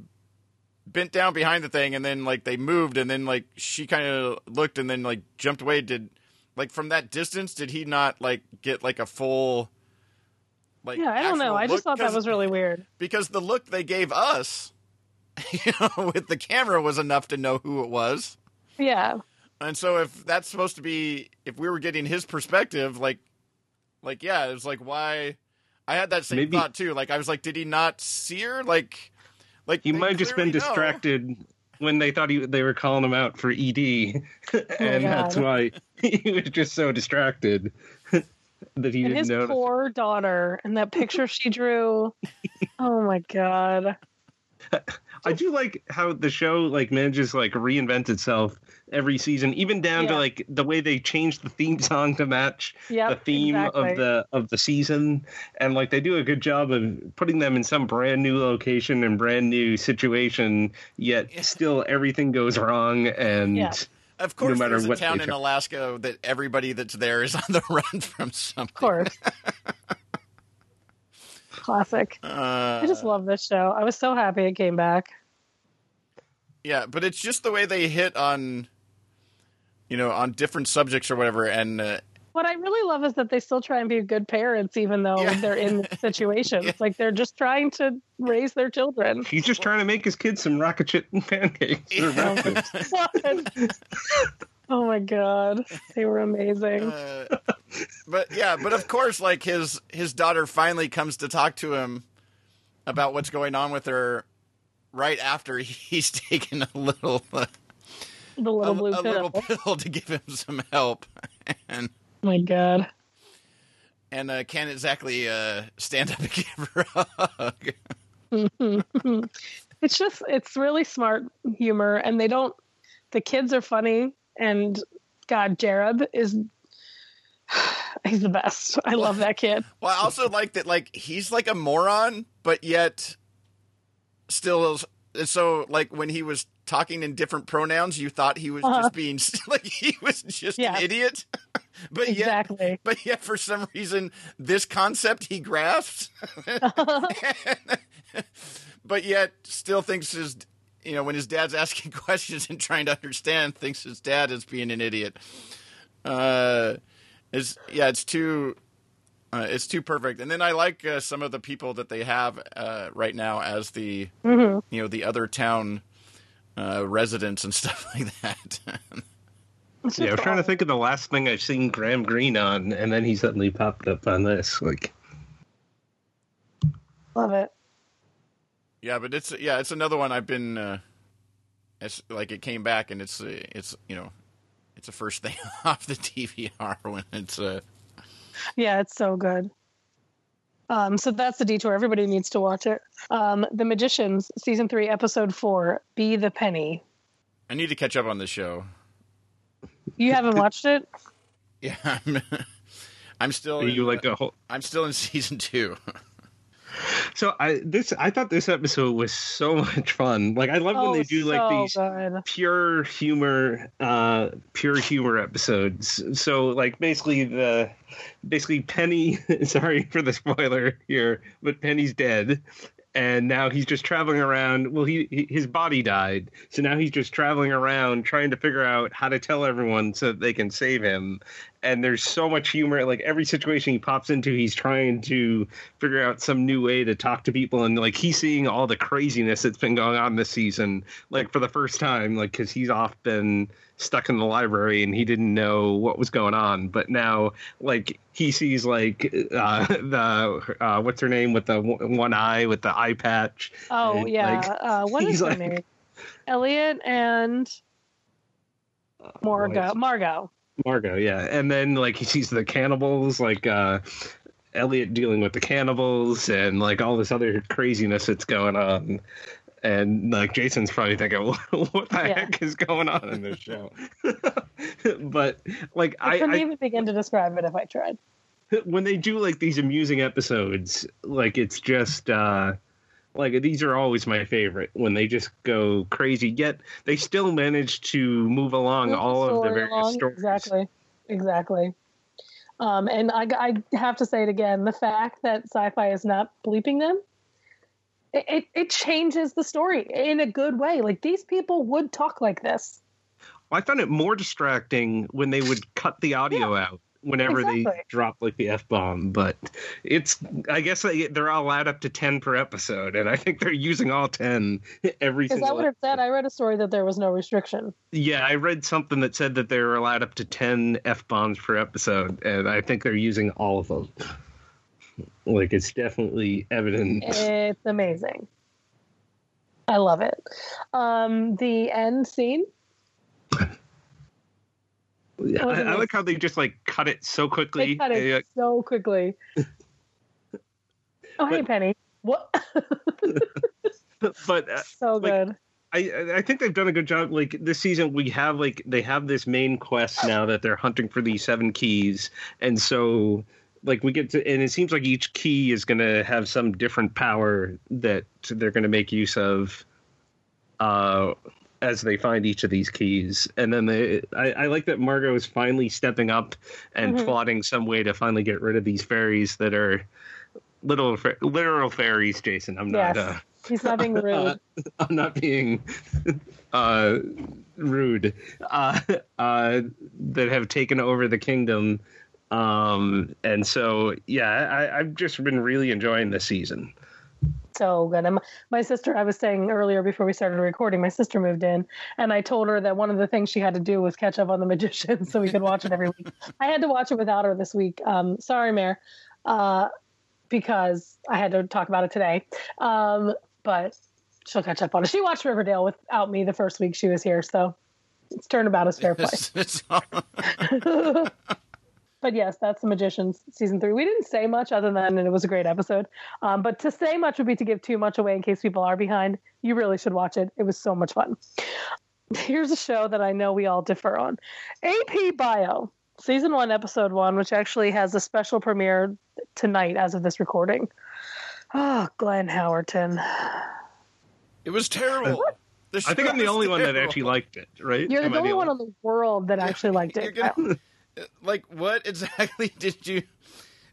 bent down behind the thing, and then like they moved, and then like she kind of looked, and then like jumped away. Did like from that distance, did he not like get like a full? Like Yeah, I don't know. actual I just thought that was really weird. because the look they gave us, you know, with the camera was enough to know who it was. Yeah, And so if that's supposed to be if we were getting his perspective, like like yeah, it was like why I had that same Maybe- thought too. Like I was like, did he not see her? Like like He might have just been know. distracted when they thought he, they were calling him out for ED, oh, and that's why he was just so distracted that he and didn't his notice. poor daughter and that picture she drew. Oh my god! I do like how the show like manages like reinvent itself every season, even down to like the way they change the theme song to match Yep, the theme exactly. of the of the season, and like they do a good job of putting them in some brand new location and brand new situation. Yet still everything goes wrong, and Yeah. Of course, no matter there's a what town in. Alaska that everybody that's there is on the run from something. Of course. Classic. Uh, I just love this show. I was so happy it came back. yeah, but it's just the way they hit on, you know, on different subjects or whatever, and uh, What I really love is that they still try and be good parents, even though Yeah. they're in situations. Yeah. Like they're just trying to raise their children. he's just trying to make his kids some rocket chip pancakes. or Yeah. oh my god, they were amazing. Uh, but yeah, but of course, like his his daughter finally comes to talk to him about what's going on with her right after he's taken a little uh, the a, little blue a pill. little pill to give him some help, and Oh my god. and uh, can't exactly uh, stand up and give her a hug. it's just it's really smart humor and they don't the kids are funny and god jared is he's the best i love that kid Well, I also like that, like he's like a moron, but yet still is. So, like when he was talking in different pronouns, you thought he was Uh-huh. just being like he was just Yes. an idiot. but yet, exactly but yet, for some reason, this concept he grasps, but yet still thinks his, you know, when his dad's asking questions and trying to understand, thinks his dad is being an idiot. Uh, is yeah, it's too, uh, it's too perfect. And then I like uh, some of the people that they have uh, right now as the, hmm you know, the other town uh, residents and stuff like that. Yeah, I just was trying to think of the last thing I've seen Graham Greene on, and then he suddenly popped up on this. Like, love it Yeah, but it's yeah, it's another one I've been. Uh, it's like it came back, and it's uh, it's you know, it's the first thing off the DVR when it's uh. Yeah, it's so good. Um, so that's the detour. Everybody needs to watch it. Um, the Magicians, season three, episode four. Be the penny. I need to catch up on this show. You haven't watched it? Yeah, I'm, I'm still. Are you in, like a whole I'm still in season two. So I this I thought this episode was so much fun. Like I love when Oh, they do like these good. pure humor uh pure humor episodes. So like basically the basically Penny sorry for the spoiler here, but Penny's dead and now he's just traveling around well he, he his body died so now he's just traveling around trying to figure out how to tell everyone so that they can save him and there's so much humor like every situation he pops into he's trying to figure out some new way to talk to people and like he's seeing all the craziness that's been going on this season like for the first time like because he's off been stuck in the library and he didn't know what was going on but now like he sees like uh the uh what's her name with the w- one eye with the eye patch Oh and, yeah. like, uh, what is her like- name? Eliot and Margo. Margo. Margo, yeah. And then like he sees the cannibals, like uh Eliot dealing with the cannibals and like all this other craziness that's going on. And like Jason's probably thinking, what the Yeah. heck is going on in this show? but like I I, couldn't I even begin to describe it if I tried. when they do like these amusing episodes, like it's just uh like these are always my favorite when they just go crazy. Yet they still manage to move along Move all of the various along. stories. Exactly. Exactly. Um, and I, I have to say it again: the fact that Syfy is not bleeping them, it, it, it changes the story in a good way. Like these people would talk like this. I found it more distracting when they would cut the audio out whenever they drop like the f bomb. But it's I guess they, they're allowed up to ten per episode, and I think they're using all ten every Is single. that what it said? I read a story that there was no restriction. Yeah, I read something that said that they were allowed up to ten f bombs per episode, and I think they're using all of them. Like it's definitely evident. It's amazing. I love it. Um, the end scene. I, I like how they just like cut it so quickly. They cut it They, uh, so quickly. oh, hey, Penny. What? but uh, so like, good. I I think they've done a good job. Like this season, we have like they have this main quest now that they're hunting for these seven keys, and so like we get to, and it seems like each key is going to have some different power that they're going to make use of, uh, as they find each of these keys. And then they, I, I like that Margo is finally stepping up and Mhm. plotting some way to finally get rid of these fairies that are little literal fairies. Jason, I'm not. Yes. Uh, He's not being rude. I'm not being uh, rude. Uh, uh, that have taken over the kingdom, um, and so yeah, I, I've just been really enjoying this season. So good. And my- my sister, I was saying earlier before we started recording, my sister moved in, and I told her that one of the things she had to do was catch up on The Magician so we could watch it every week. I had to watch it without her this week. Um, sorry, Mary, uh, because I had to talk about it today. Um, but she'll catch up on it. She watched Riverdale without me the first week she was here, so it's turnabout is fair play. It's- it's all- but yes, that's the Magicians season three. We didn't say much other than it was a great episode. Um, but to say much would be to give too much away in case people are behind. You really should watch it. It was so much fun. Here's a show that I know we all differ on AP Bio, season one, episode one, which actually has a special premiere tonight as of this recording. Oh, Glenn Howerton. it was terrible. The I think I'm the was only one that actually liked it. Right? You're Am the I only one in the world that actually liked You're it. Gonna- like what exactly did you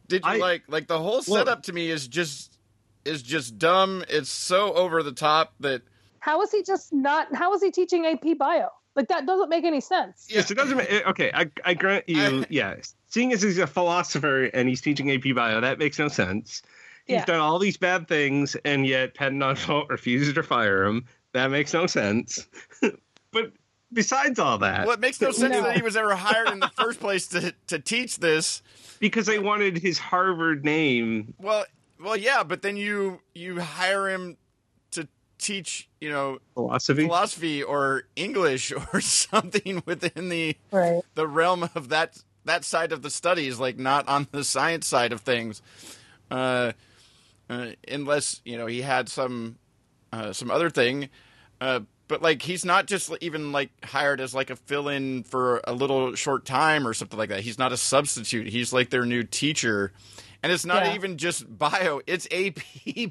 did you I- like? Like the whole Well- setup to me is just is just dumb. It's so over the top that How is he just not? How is he teaching AP Bio? Like that doesn't make any sense. Yes, it doesn't. ma- eh, Okay, I, I grant you. I- yeah, seeing as he's a philosopher and he's teaching AP Bio, that makes no sense. He's Yeah. done all these bad things, and yet Patton Oswalt refuses to fire him. That makes no sense. but besides all that, well, it makes no sense No. that he was ever hired in the first place to to teach this. because they wanted his Harvard name, Well, well, yeah, but then you you hire him to teach you know Philosophy. philosophy or English or something within the Right. the realm of that that side of the studies, like not on the science side of things, uh, uh, unless you know he had some uh, some other thing. But like he's not just even like hired as like a fill-in for a little short time or something like that. He's not a substitute. He's like their new teacher. And it's not Yeah. even just bio; it's AP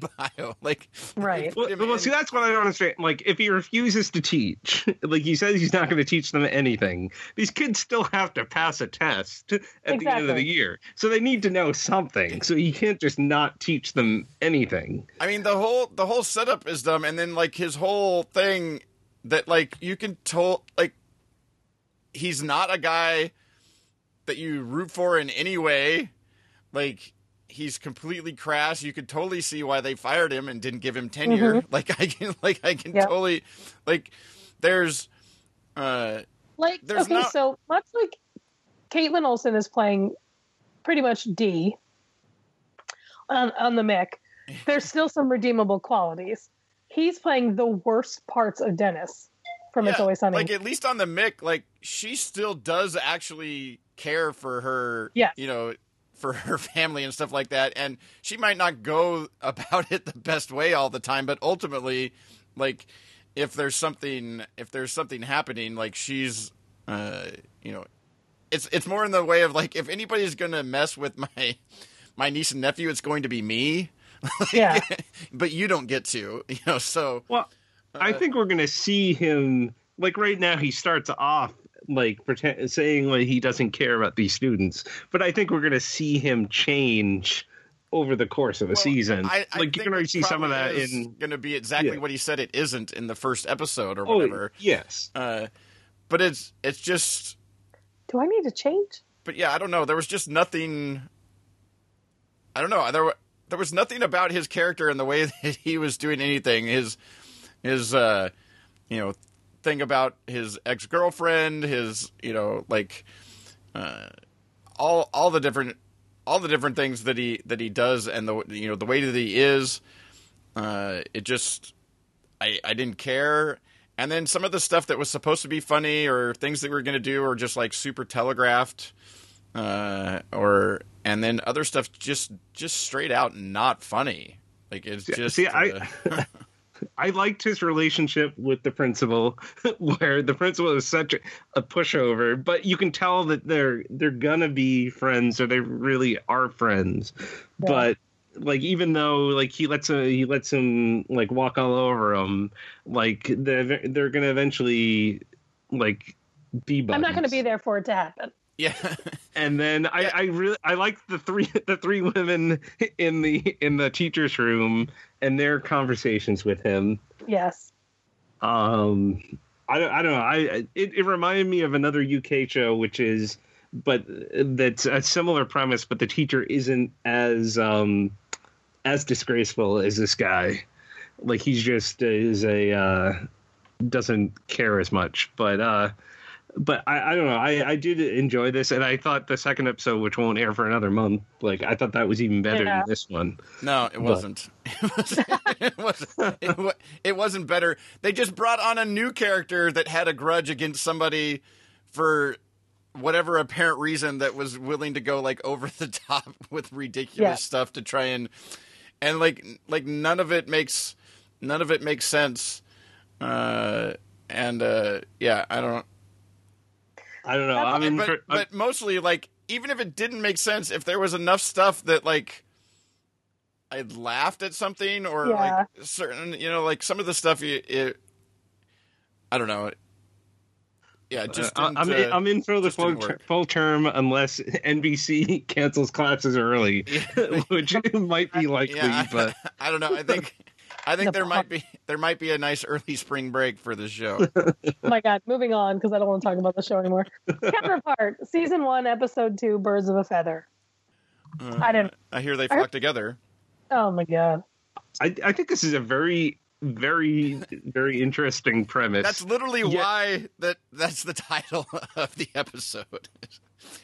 bio. Like, Right. Well, well, see, that's what I don't understand. Like, if he refuses to teach, like he says he's not going to teach them anything, these kids still have to pass a test at the end of the year. So they need to know something. So he can't just not teach them anything. I mean, the whole the whole setup is dumb, and then like his whole thing that like you can tell like he's not a guy that you root for in any way. Like he's completely crass. You could totally see why they fired him and didn't give him tenure. Like I can like I can Yep. totally like there's uh Like, There's okay, not- so much like Kaitlin Olson is playing pretty much Dee on, on the Mick, there's still some redeemable qualities. He's playing the worst parts of Dennis from It's Always Sunny. like at least on the Mick, like she still does actually care for her, Yes. you know, for her family and stuff like that. And she might not go about it the best way all the time, but ultimately, like if there's something, if there's something happening, like she's, uh, you know, it's it's more in the way of like if anybody's gonna mess with my my niece and nephew, it's going to be me. yeah. but you don't get to, you know. So Well, I think we're going to see him. Like right now, he starts off like pretend, saying like he doesn't care about these students, but I think we're going to see him change over the course of a Well, season. I, I like you think can already it see some of that in. going to be exactly Yeah. what he said it isn't in the first episode or Oh, whatever. yes. Uh, but it's it's just, Do I need to change? but yeah, I don't know. There was just nothing. I don't know. There wa- there was nothing about his character and the way that he was doing anything. His his uh, you know thing about his ex girlfriend. His you know like uh, all all the different all the different things that he that he does and the you know the way that he is uh it just i i didn't care and then some of the stuff that was supposed to be funny or things that we were going to do are just like super telegraphed uh or and then other stuff just just straight out not funny like it's just see, I- uh, I liked his relationship with the principal, where the principal is such a, a pushover, but you can tell that they're they're gonna be friends, or they really are friends. But like, even though like he lets him, he lets him like walk all over him, like they're they're gonna eventually like be. I'm not going to be there for it to happen. Yeah And then I, I really I like the three the three women in the in the teacher's room and their conversations with him. Yes. Um, I don't I don't know. I it, it reminded me of another UK show, which is but that's a similar premise, but the teacher isn't as um as disgraceful as this guy. Like he's just is a uh, doesn't care as much, but uh but I, I don't know. I, I did enjoy this, and I thought the second episode, which won't air for another month, like I thought that was even better Yeah. than this one. No, it wasn't. It wasn't. It wasn't. It, it wasn't better. They just brought on a new character that had a grudge against somebody for whatever apparent reason that was willing to go like over the top with ridiculous Yeah. stuff to try and and like like none of it makes none of it makes sense. Uh, and uh, yeah, I don't. I don't know. I mean, but, for- but mostly like even if it didn't make sense, if there was enough stuff that like I laughed at something or Yeah. like certain, you know, like some of the stuff you, it, I don't know. Yeah, just Uh, didn't, I'm, in, uh, I'm in for the full, ter- full term unless NBC cancels classes early, which might be likely. yeah, But I don't know. I think I think The there pop- might be there might be a nice early spring break for the show. Oh my God. Moving on because I don't want to talk about the show anymore. Counterpart, season one, episode two, Birds of a Feather. Uh, I didn't. I hear they flock together. Oh my God. I, I think this is a very, very, very interesting premise. That's literally Yeah. why that that's the title of the episode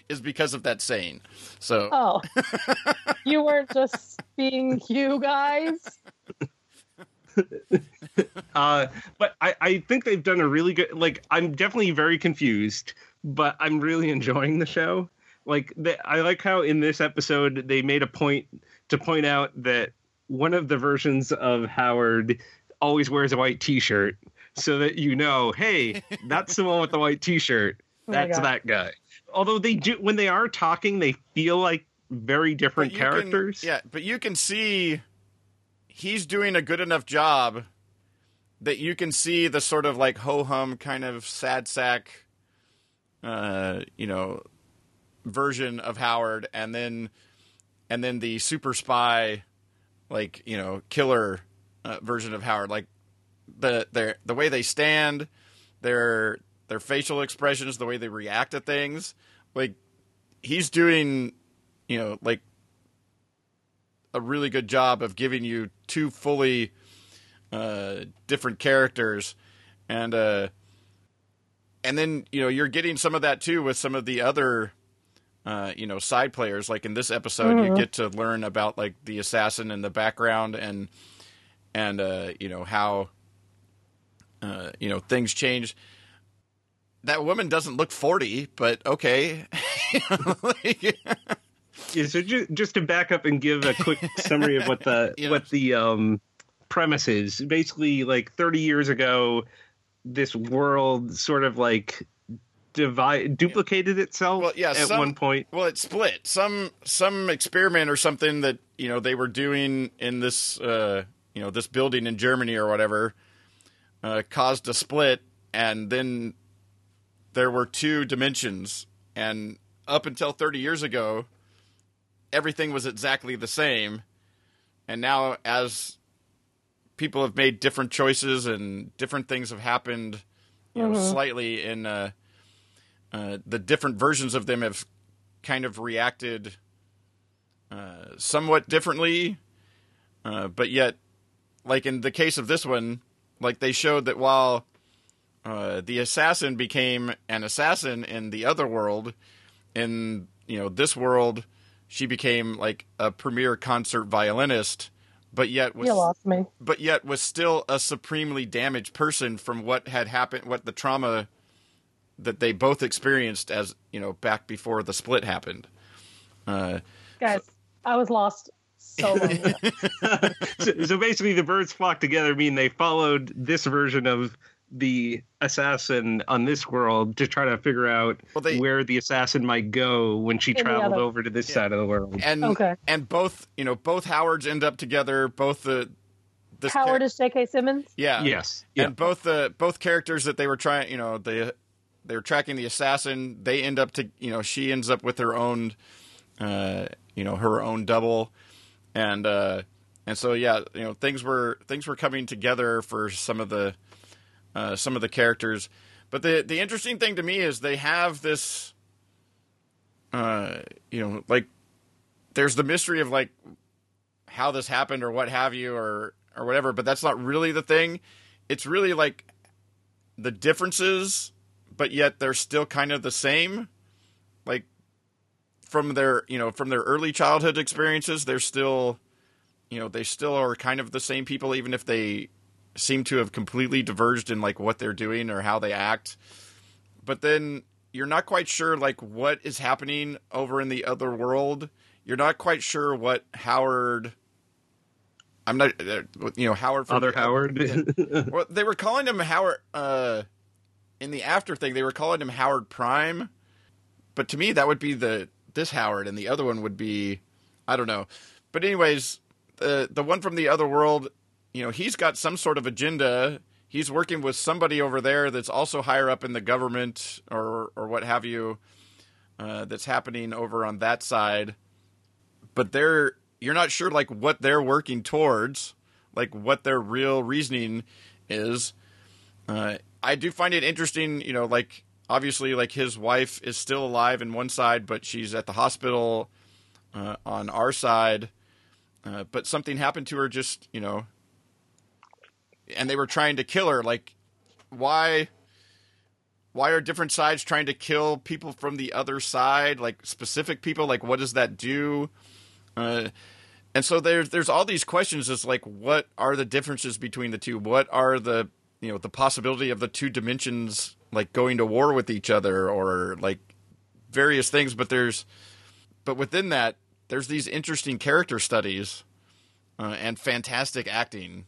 is because of that saying. So Oh. you weren't just being you guys. uh, but I, I think they've done a really good. Like, I'm definitely very confused, but I'm really enjoying the show. Like, they, I like how in this episode they made a point to point out that one of the versions of Howard always wears a white T-shirt, so that you know, hey, that's the one with the white T-shirt. Oh That's God. that guy. Although they do, when they are talking, they feel like very different But you can- characters. yeah, but you can see he's doing a good enough job that you can see the sort of like ho hum kind of sad sack, uh, you know, version of Howard, and then and then the super spy, like you know, killer uh, version of Howard, like the their the way they stand, their their facial expressions, the way they react to things, like he's doing, you know, like a really good job of giving you two fully uh, different characters, and uh, and then you know you're getting some of that too with some of the other. Uh, you know, side players. Like in this episode, you get to learn about like the assassin in the background and and uh, you know how uh, you know things change. That woman doesn't look forty, but okay. Like- Yeah, so ju- just to back up and give a quick summary of what the Yeah. what the um, premise is, basically, like 30 years ago, this world sort of like divide duplicated itself Well, yeah, at some- one point. Well, it split. Some some experiment or something that you know they were doing in this uh, you know this building in Germany or whatever uh, caused a split, and then there were two dimensions, and up until thirty years ago, everything was exactly the same, and now as people have made different choices and different things have happened, you know, slightly in. Uh, uh, the different versions of them have kind of reacted uh, somewhat differently, uh, but yet, like in the case of this one, like they showed that while uh, the assassin became an assassin in the other world, in you know this world, she became like a premier concert violinist, but yet was You lost me. but yet was still a supremely damaged person from what had happened, what the trauma that they both experienced as you know back before the split happened. Uh, Guys, I was lost so long. ago. so, so basically, the birds flock together mean they followed this version of the assassin on this world to try to figure out Well, they- where the assassin might go when she traveled other- over to this side of the world. and Okay. and both you know both Howards end up together. Both the this Howard char- is J.K. Simmons. yeah Yes. Yeah. and both the both characters that they were trying you know they they were tracking the assassin. They end up to you know she ends up with her own uh, you know her own double and uh, and so yeah you know things were things were coming together for some of the uh, some of the characters. But the the interesting thing to me is they have this, uh, you know, like there's the mystery of like how this happened or what have you or or whatever. But that's not really the thing. It's really like the differences, but yet they're still kind of the same. Like from their you know from their early childhood experiences, they're still, you know, they still are kind of the same people, even if they seem to have completely diverged in like what they're doing or how they act. But then you're not quite sure like what is happening over in the other world. You're not quite sure what Howard. I'm not, uh, you know, Howard from Other the- Howard. well, they were calling him Howard. Uh, in the after thing, they were calling him Howard Prime, but to me, that would be the this Howard, and the other one would be, I don't know. But anyways, the the one from the other world, you know, he's got some sort of agenda. He's working with somebody over there that's also higher up in the government or or what have you. Uh, that's happening over on that side, but they're you're not sure like what they're working towards, like what their real reasoning is. Uh, I do find it interesting, you know, like obviously, like his wife is still alive in one side, but she's at the hospital uh, on our side. Uh, but something happened to her, just you know, and they were trying to kill her. Like, why? Why are different sides trying to kill people from the other side? Like specific people? Like, what does that do? Uh, and so there's there's all these questions. It's like, what are the differences between the two? What are the you know the possibility of the two dimensions like going to war with each other or like various things? But there's but within that, there's these interesting character studies uh, and fantastic acting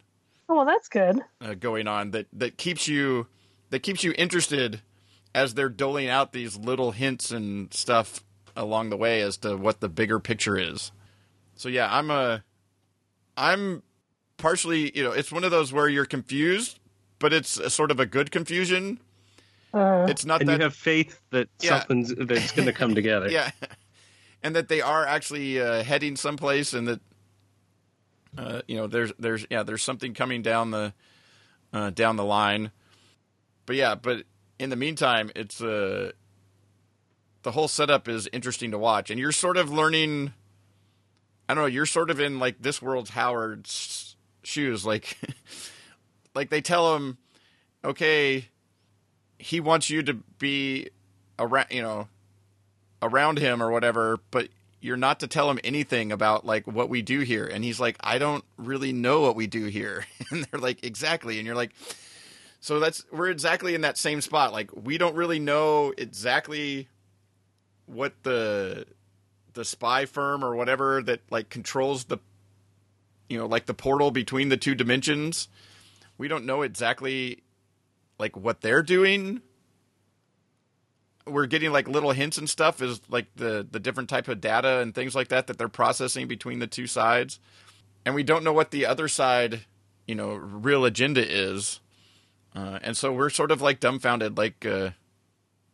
Oh, well, that's good. uh, going on that that keeps you that keeps you interested as they're doling out these little hints and stuff along the way as to what the bigger picture is. So yeah, I'm a I'm partially, you know, it's one of those where you're confused, but it's a sort of a good confusion. Uh, It's not and that you have faith that Yeah. something's that's going to come together. yeah, and that they are actually uh, heading someplace, and that uh, you know there's there's yeah there's something coming down the uh, down the line. But yeah, but in the meantime, it's uh, the whole setup is interesting to watch, and you're sort of learning. I don't know. You're sort of in like this world's Howard's shoes, like like they tell him, okay, he wants you to be around, you know, around him or whatever, but you're not to tell him anything about like what we do here. And he's like, I don't really know what we do here. And they're like, exactly. And you're like, so that's we're exactly in that same spot. Like we don't really know exactly what the the spy firm or whatever that like controls the you know like the portal between the two dimensions. We don't know exactly like what they're doing we're getting like little hints and stuff is like the the different type of data and things like that that they're processing between the two sides. And we don't know what the other side you know real agenda is. Uh, and so we're sort of like dumbfounded like uh,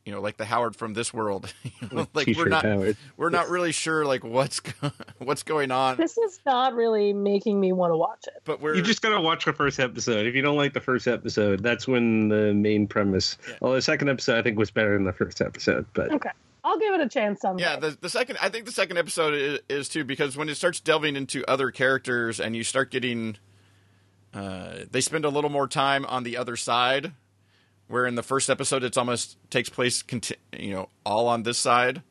you know like the howard from this world You know, like we're not Howard. we're not really sure like what's go- what's going on this is not really making me want to watch it. but we're You just gotta watch the first episode. If you don't like the first episode, that's when the main premise. Well, the second episode I think was better than the first episode, but Okay, I'll give it a chance someday. Yeah, the the second I think the second episode is, is too because when it starts delving into other characters and you start getting, uh, they spend a little more time on the other side, where in the first episode it's almost takes place, conti- you know, all on this side.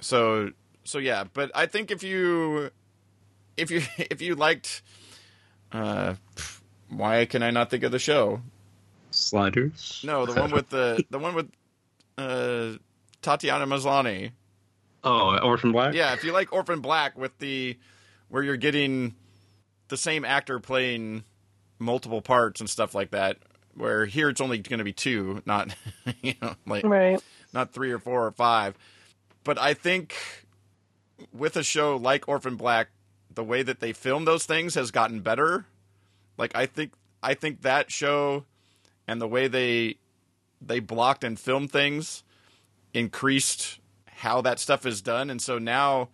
So so yeah, but I think if you if you if you liked, uh, why can I not think of the show? sliders. No, the one with the the one with uh, Tatiana Maslany. Oh, Orphan Black. Yeah, if you like Orphan Black with the where you're getting the same actor playing multiple parts and stuff like that, where here it's only going to be two, not you know like right. not three or four or five. But I think with a show like Orphan Black, the way that they film those things has gotten better. Like I think I think that show and the way they they blocked and filmed things increased how that stuff is done and so now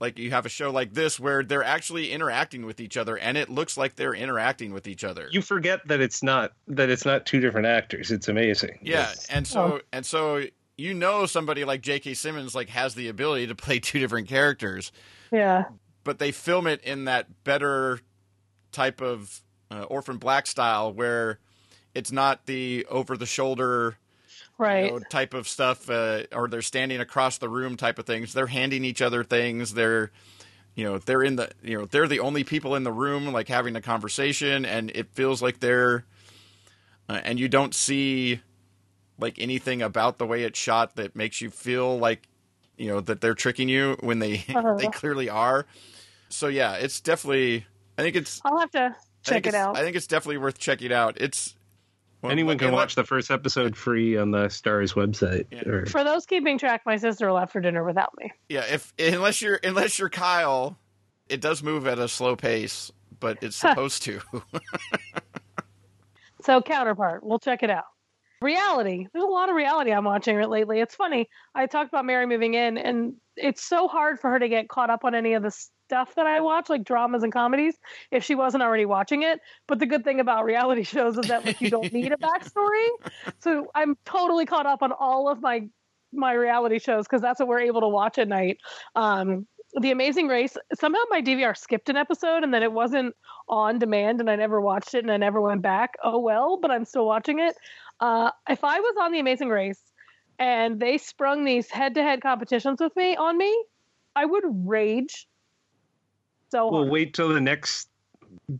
like you have a show like this where they're actually interacting with each other and it looks like they're interacting with each other. You forget that it's not that it's not two different actors. It's amazing. Yeah, It's- and so and so you know somebody like J.K. Simmons like has the ability to play two different characters, Yeah. but they film it in that better type of uh, Orphan Black style where it's not the over the shoulder Right. you know, type of stuff, uh, or they're standing across the room type of things. They're handing each other things. They're you know they're in the you know they're the only people in the room like having a conversation, and it feels like they're uh, and you don't see like anything about the way it's shot that makes you feel like you know that they're tricking you when they Uh-huh. they clearly are. So yeah, it's definitely. I think it's. I'll have to check it out. I think it's definitely worth checking out. It's well, Anyone like- can watch the first episode free on the Starz website. Yeah. Or, For those keeping track, my sister left for dinner without me. Yeah, if unless you're unless you're Kyle, it does move at a slow pace, but it's supposed to. So counterpart, we'll check it out. Reality. There's a lot of reality I'm watching it lately. It's funny. I talked about Mary moving in, and it's so hard for her to get caught up on any of the stuff that I watch, like dramas and comedies, if she wasn't already watching it. But the good thing about reality shows is that like you don't need a backstory. So I'm totally caught up on all of my my reality shows because that's what we're able to watch at night. Um, the Amazing Race. Somehow my DVR skipped an episode, and then it wasn't on demand, and I never watched it, and I never went back. Oh well, but I'm still watching it. Uh, if I was on the Amazing Race and they sprung these head-to-head competitions with me on me, I would rage So Well, hard. wait till the next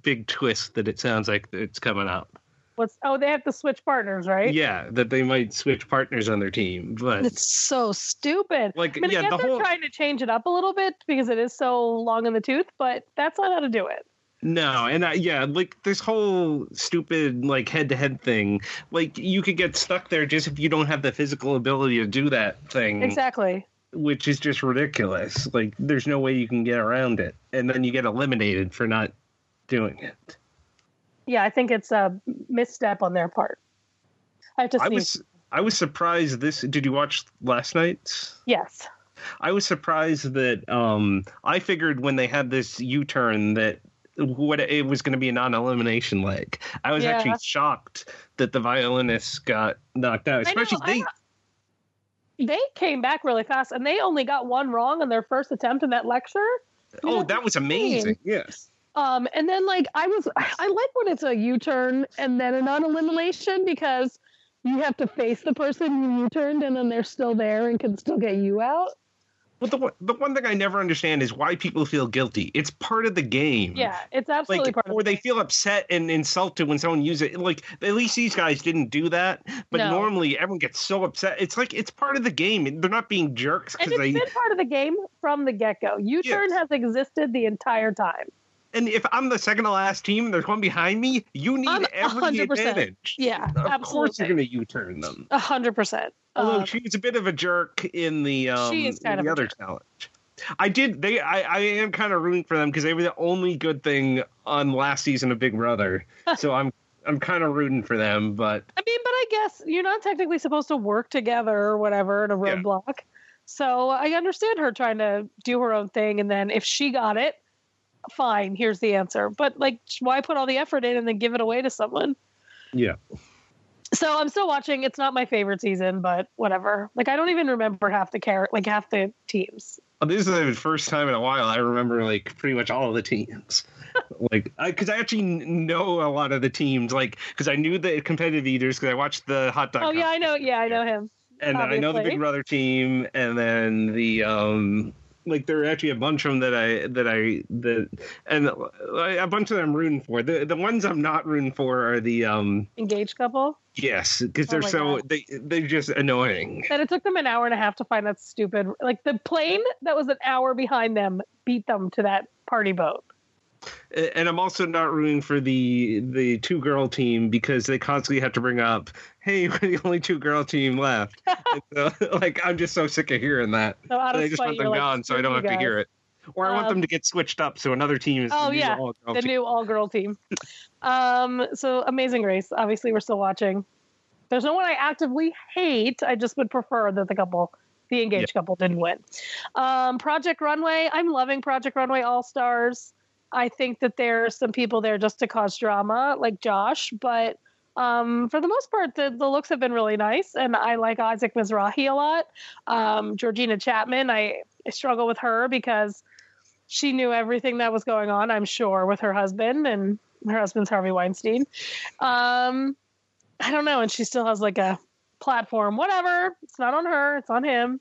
big twist that it sounds like it's coming up. What's oh they have to switch partners, right? Yeah, that they might switch partners on their team, but It's so stupid. like I mean, I yeah, guess the they're whole trying to change it up a little bit because it is so long in the tooth, but that's not how to do it. No, and I, yeah, like this whole stupid like head-to-head thing, like you could get stuck there just if you don't have the physical ability to do that thing, Exactly. Which is just ridiculous. Like there's no way you can get around it, and then you get eliminated for not doing it. Yeah, I think it's a misstep on their part. I have to I was I was surprised. This did you watch last night's? Yes. I was surprised that um I figured when they had this U-turn that what it was going to be a non-elimination leg. I was Yeah. actually shocked that the violinist got knocked out, I know, especially I they. came back really fast, and they only got one wrong on their first attempt in that lecture. You know, Oh, that was amazing! Yes, Um, and then like I was, I like when it's a U-turn and then a non-elimination because you have to face the person you U-turned, and then they're still there and can still get you out. But the one- the one thing I never understand is why people feel guilty. It's part of the game. Yeah, it's absolutely Like, part of or the they feel upset and insulted when someone uses it. Like, at least these guys didn't do that. But No. normally, everyone gets so upset. It's like it's part of the game. They're not being jerks And because it's they. been part of the game from the get-go. U-turn Yes. has existed the entire time. And if I'm the second to last team and there's one behind me, you need I'm every 100%. advantage. Yeah, Of course, absolutely. you're going to U-turn them. A hundred percent. Although Um, she's a bit of a jerk in the um, She is kind in of the a other jerk. challenge. I did. They. I. I am kind of rooting for them because they were the only good thing on last season of Big Brother. so I'm. I'm kind of rooting for them, but I mean, but I guess you're not technically supposed to work together or whatever in a Yeah. roadblock. So I understand her trying to do her own thing, and then if she got it, fine. Here's the answer. But like, why put all the effort in and then give it away to someone? yeah. So I'm still watching. It's not my favorite season, but whatever. Like I don't even remember half the char- like half the teams. Well, This is the first time in a while I remember like pretty much all of the teams. like, because I, actually know a lot of the teams, like because I knew the competitive eaters because I watched the hot dog. Oh yeah, I know. Yeah, I know him. and then I know the. Big Brother team, and then the um, like there are actually a bunch of them that I that I that and a bunch of them I'm rooting for. The the ones I'm not rooting for are the um, Engaged couple. yes, because Oh they're so God. they they're just annoying. That it took them an hour and a half to find that stupid like the plane that was an hour behind them beat them to that party boat. And I'm also not rooting for the the two girl team because they constantly have to bring up, "Hey, we're the only two girl team left." So, like I'm just so sick of hearing that. So out of I just spite, want them like, gone so I don't have "Screw to hear it. Or I want Um, them to get switched up so another team is Oh, the new yeah, all-girl the team. new all girl team. Um, so Amazing Race. Obviously, we're still watching. There's no one I actively hate. I just would prefer that the couple, the engaged couple, didn't win. Um, Project Runway. I'm loving Project Runway All Stars. I think that there are some people there just to cause drama, like Josh, but. Um, for the most part, the, the looks have been really nice, and I like Isaac Mizrahi a lot. Um, Georgina Chapman, I, I struggle with her because she knew everything that was going on, I'm sure, with her husband, and her husband's Harvey Weinstein. Um, I don't know, and she still has like a platform. Whatever, it's not on her, it's on him.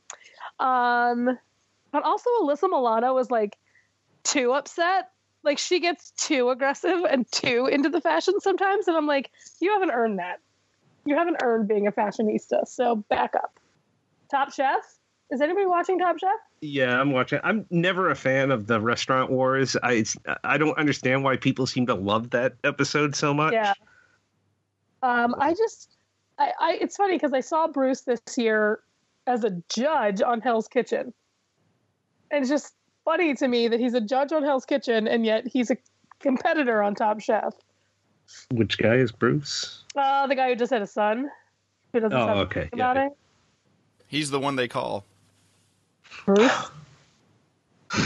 Um, but also Alyssa Milano was like too upset. Like she gets too aggressive and too into the fashion sometimes, and I'm like, you haven't earned that. You haven't earned being a fashionista, so back up. Top Chef. Is anybody watching Top Chef? Yeah, I'm watching. I'm never a fan of the restaurant wars. I I don't understand why people seem to love that episode so much. Yeah. Um, I just, I, I it's funny because I saw Bruce this year as a judge on Hell's Kitchen, and it's just funny to me that he's a judge on Hell's Kitchen and yet he's a competitor on Top Chef. Which guy is Bruce? Uh, the guy who just had a son, who doesn't Oh, have okay, think about yeah. it. He's the one they call. Bruce.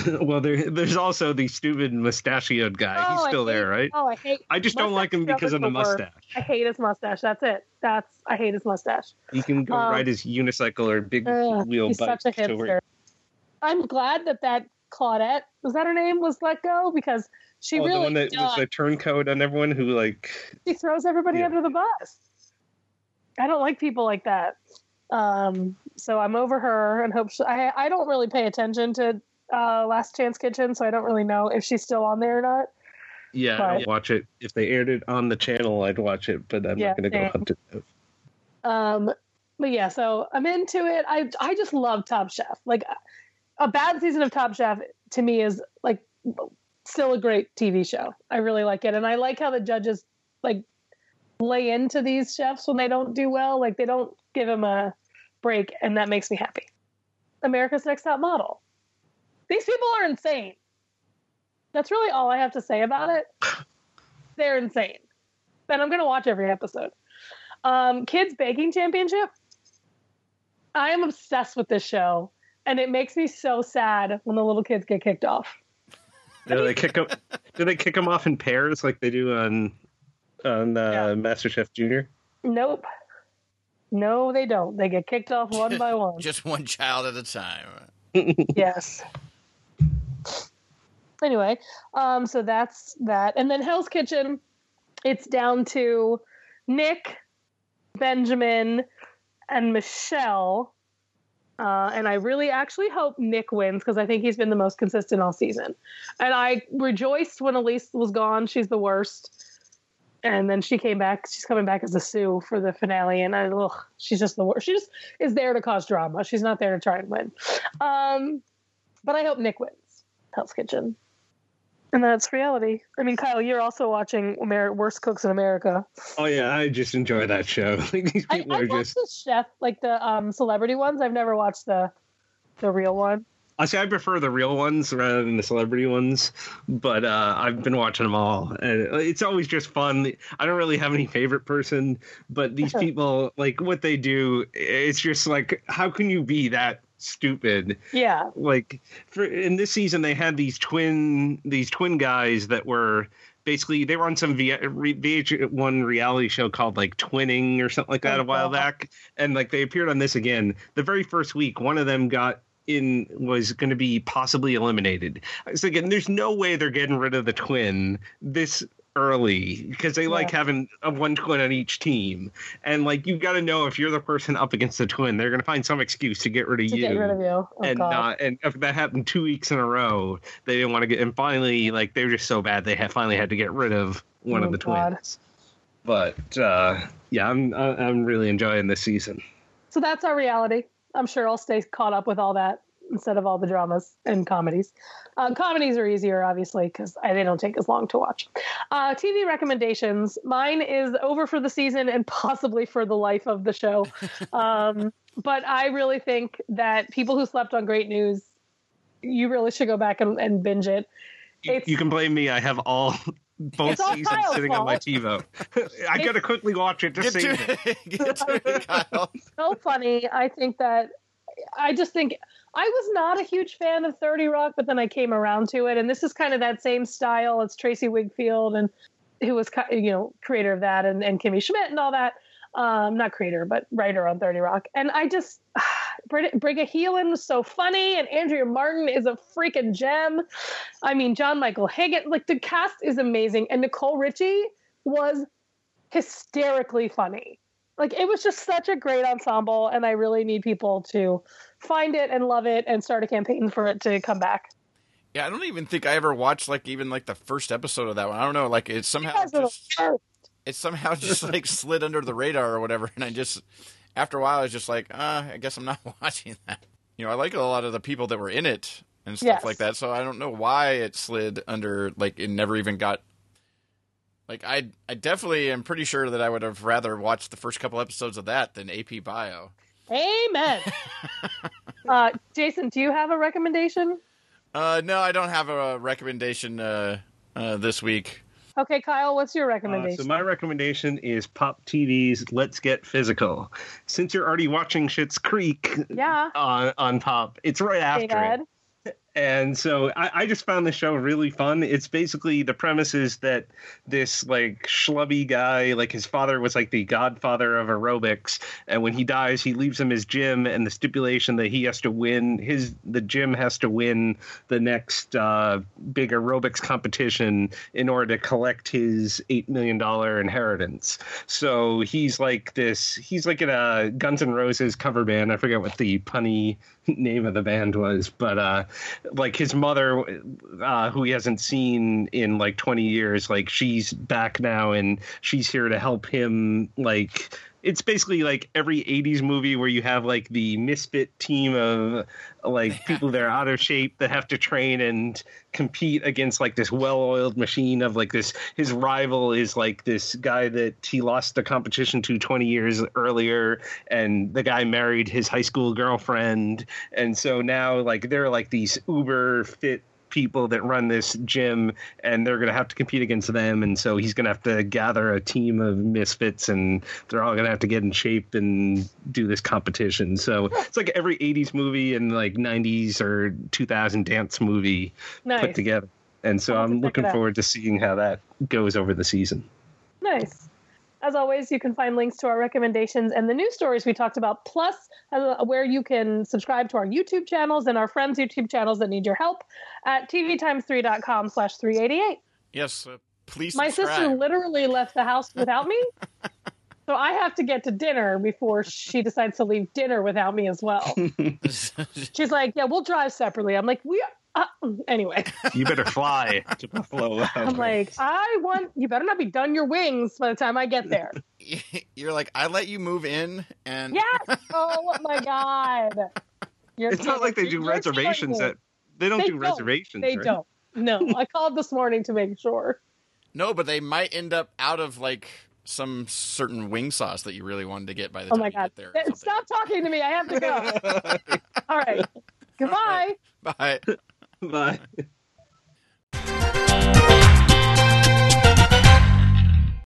well, there, there's also the stupid mustachioed guy. Oh, He's I still there, right? Oh, I hate. I just don't like him because of the mustache. I hate his mustache. That's it. That's I hate his mustache. He can go Um, ride his unicycle or big Ugh, wheel he's bike. such a to work. hipster. I'm glad that that Claudette was that her name was let go because she oh, really the one that was does. the turncoat on everyone who like she throws everybody Yeah. under the bus. I don't like people like that. Um, so I'm over her and hope she, I I don't really pay attention to uh, Last Chance Kitchen, so I don't really know if she's still on there or not. Yeah, But- I don't watch it. If they aired it on the channel, I'd watch it, but I'm Yeah, not going to go hunt it. up. Um, but yeah, so I'm into it. I I just love Top Chef. Like a bad season of Top Chef to me is like still a great TV show. I really like it, and I like how the judges like lay into these chefs when they don't do well. Like they don't give them a break, and that makes me happy. America's Next Top Model. These people are insane. That's really all I have to say about it. They're insane. And I'm gonna watch every episode. Um, Kids Baking Championship. I am obsessed with this show, and it makes me so sad when the little kids get kicked off. Do they kick them? do they kick them off in pairs like they do on on uh, Yeah. MasterChef Junior? Nope. No, they don't. They get kicked off one by one. Just one child at a time. yes. Anyway, um, so that's that. And then Hell's Kitchen, it's down to Nick, Benjamin, and Michelle. Uh, and I really actually hope Nick wins because I think he's been the most consistent all season. And I rejoiced when Elise was gone. She's the worst. And then she came back. She's coming back as a sous for the finale. And I, ugh, she's just the worst. She just is there to cause drama. She's not there to try and win. Um, but I hope Nick wins Hell's Kitchen. And that's reality. I mean, Kyle, you're also watching Amer- Worst Cooks in America. Oh yeah, I just enjoy that show. Like, these I, people I are watched just. the chef, like the um, celebrity ones. I've never watched the the real one. I say I prefer the real ones rather than the celebrity ones, but uh, I've been watching them all, and it's always just fun. I don't really have any favorite person, but these people, like what they do, it's just like, how can you be that stupid? Yeah, like for in this season they had these twin these twin guys that were basically they were on some V- re- VH1 reality show called like Twinning or something like that a while God. back, and like they appeared on this again. The very first week, one of them got in was going to be possibly eliminated. I was thinking, there's no way they're getting rid of the twin this early because they like having a one twin on each team, and like you got to know if you're the person up against the twin, they're going to find some excuse to get rid of to you get rid of you. Oh, and God. not and if that happened two weeks in a row they didn't want to get and finally like they were just so bad they had finally had to get rid of one Oh, of the God. twins but uh yeah i'm i'm really enjoying this season So that's our reality. I'm sure I'll stay caught up with all that instead of all the dramas and comedies. Uh, comedies are easier, obviously, because they don't take as long to watch. Uh, TV recommendations. Mine is over for the season and possibly for the life of the show. Um, but I really think that people who slept on Great News, you really should go back and, and binge it. you, It's- you can blame me i have all both It's seasons Kyle's sitting on my fault. TiVo. I gotta quickly watch it to Get see to it. it. Get to it, Kyle. so funny. I think that I just think I was not a huge fan of 30 Rock, but then I came around to it. And this is kind of that same style. It's Tracey Wigfield and who was you know creator of that and, and Kimmy Schmidt and all that. Um, not creator, but writer on 30 Rock. And I just Briga Heelan was so funny, and Andrea Martin is a freaking gem. I mean, John Michael Higgins, like the cast is amazing, and Nicole Richie was hysterically funny. Like it was just such a great ensemble, and I really need people to find it and love it and start a campaign for it to come back. Yeah, I don't even think I ever watched like even like the first episode of that one. I don't know, like it somehow guys are the just it somehow just like slid under the radar or whatever, and I just after a while I was just like, uh, I guess I'm not watching that. You know, I like a lot of the people that were in it and stuff Yes. like that, so I don't know why it slid under like it never even got. Like I, I definitely am pretty sure that I would have rather watched the first couple episodes of that than AP Bio. Amen. uh, Jason, do you have a recommendation? Uh, no, I don't have a recommendation uh, uh, this week. Okay, Kyle, what's your Uh, recommendation? so my recommendation is Pop TV's Let's Get Physical. Since you're already watching Schitt's Creek yeah. on on Pop, it's right after it. And so I, I just found the show really fun. It's basically the premise is that this like schlubby guy, like his father was like the godfather of aerobics, and when he dies, he leaves him his gym, and the stipulation that he has to win his the gym has to win the next uh, big aerobics competition in order to collect his eight million dollar inheritance. So he's like this. He's like in a Guns N' Roses cover band. I forget what the punny name of the band was, but uh, like his mother, uh, who he hasn't seen in like 20 years, like she's back now and she's here to help him like it's basically like every 80s movie where you have like the misfit team of like people that are out of shape that have to train and compete against like this well-oiled machine of like this his rival is like this guy that he lost the competition to 20 years earlier and the guy married his high school girlfriend. And so now like they're like these uber fit people that run this gym and they're going to have to compete against them and so he's going to have to gather a team of misfits and they're all going to have to get in shape and do this competition so it's like every 80s movie and like 90s or 2000 dance movie Nice. put together and so I'll have to i'm looking forward to seeing how that goes over the season Nice. As always, you can find links to our recommendations and the news stories we talked about, plus uh, where you can subscribe to our YouTube channels and our friends' YouTube channels that need your help at tvtimes3.com slash 388. Yes, uh, please My subscribe. sister literally left the house without me. So I have to get to dinner before she decides to leave dinner without me as well. She's like, "Yeah, we'll drive separately." I'm like, "We uh, anyway." you better fly to buffalo I'm like, "I want you better not be done your wings by the time I get there." You're like, I let you move in, and Yes. Oh my god. You're it's not like they do reservations killing me. at they don't They do don't. reservations They right? don't. No, I called this morning to make sure. no, but they might end up out of like some certain wing sauce that you really wanted to get by the Oh time my you god. get there. Stop talking to me. I have to go. All right. Goodbye. Bye. Bye.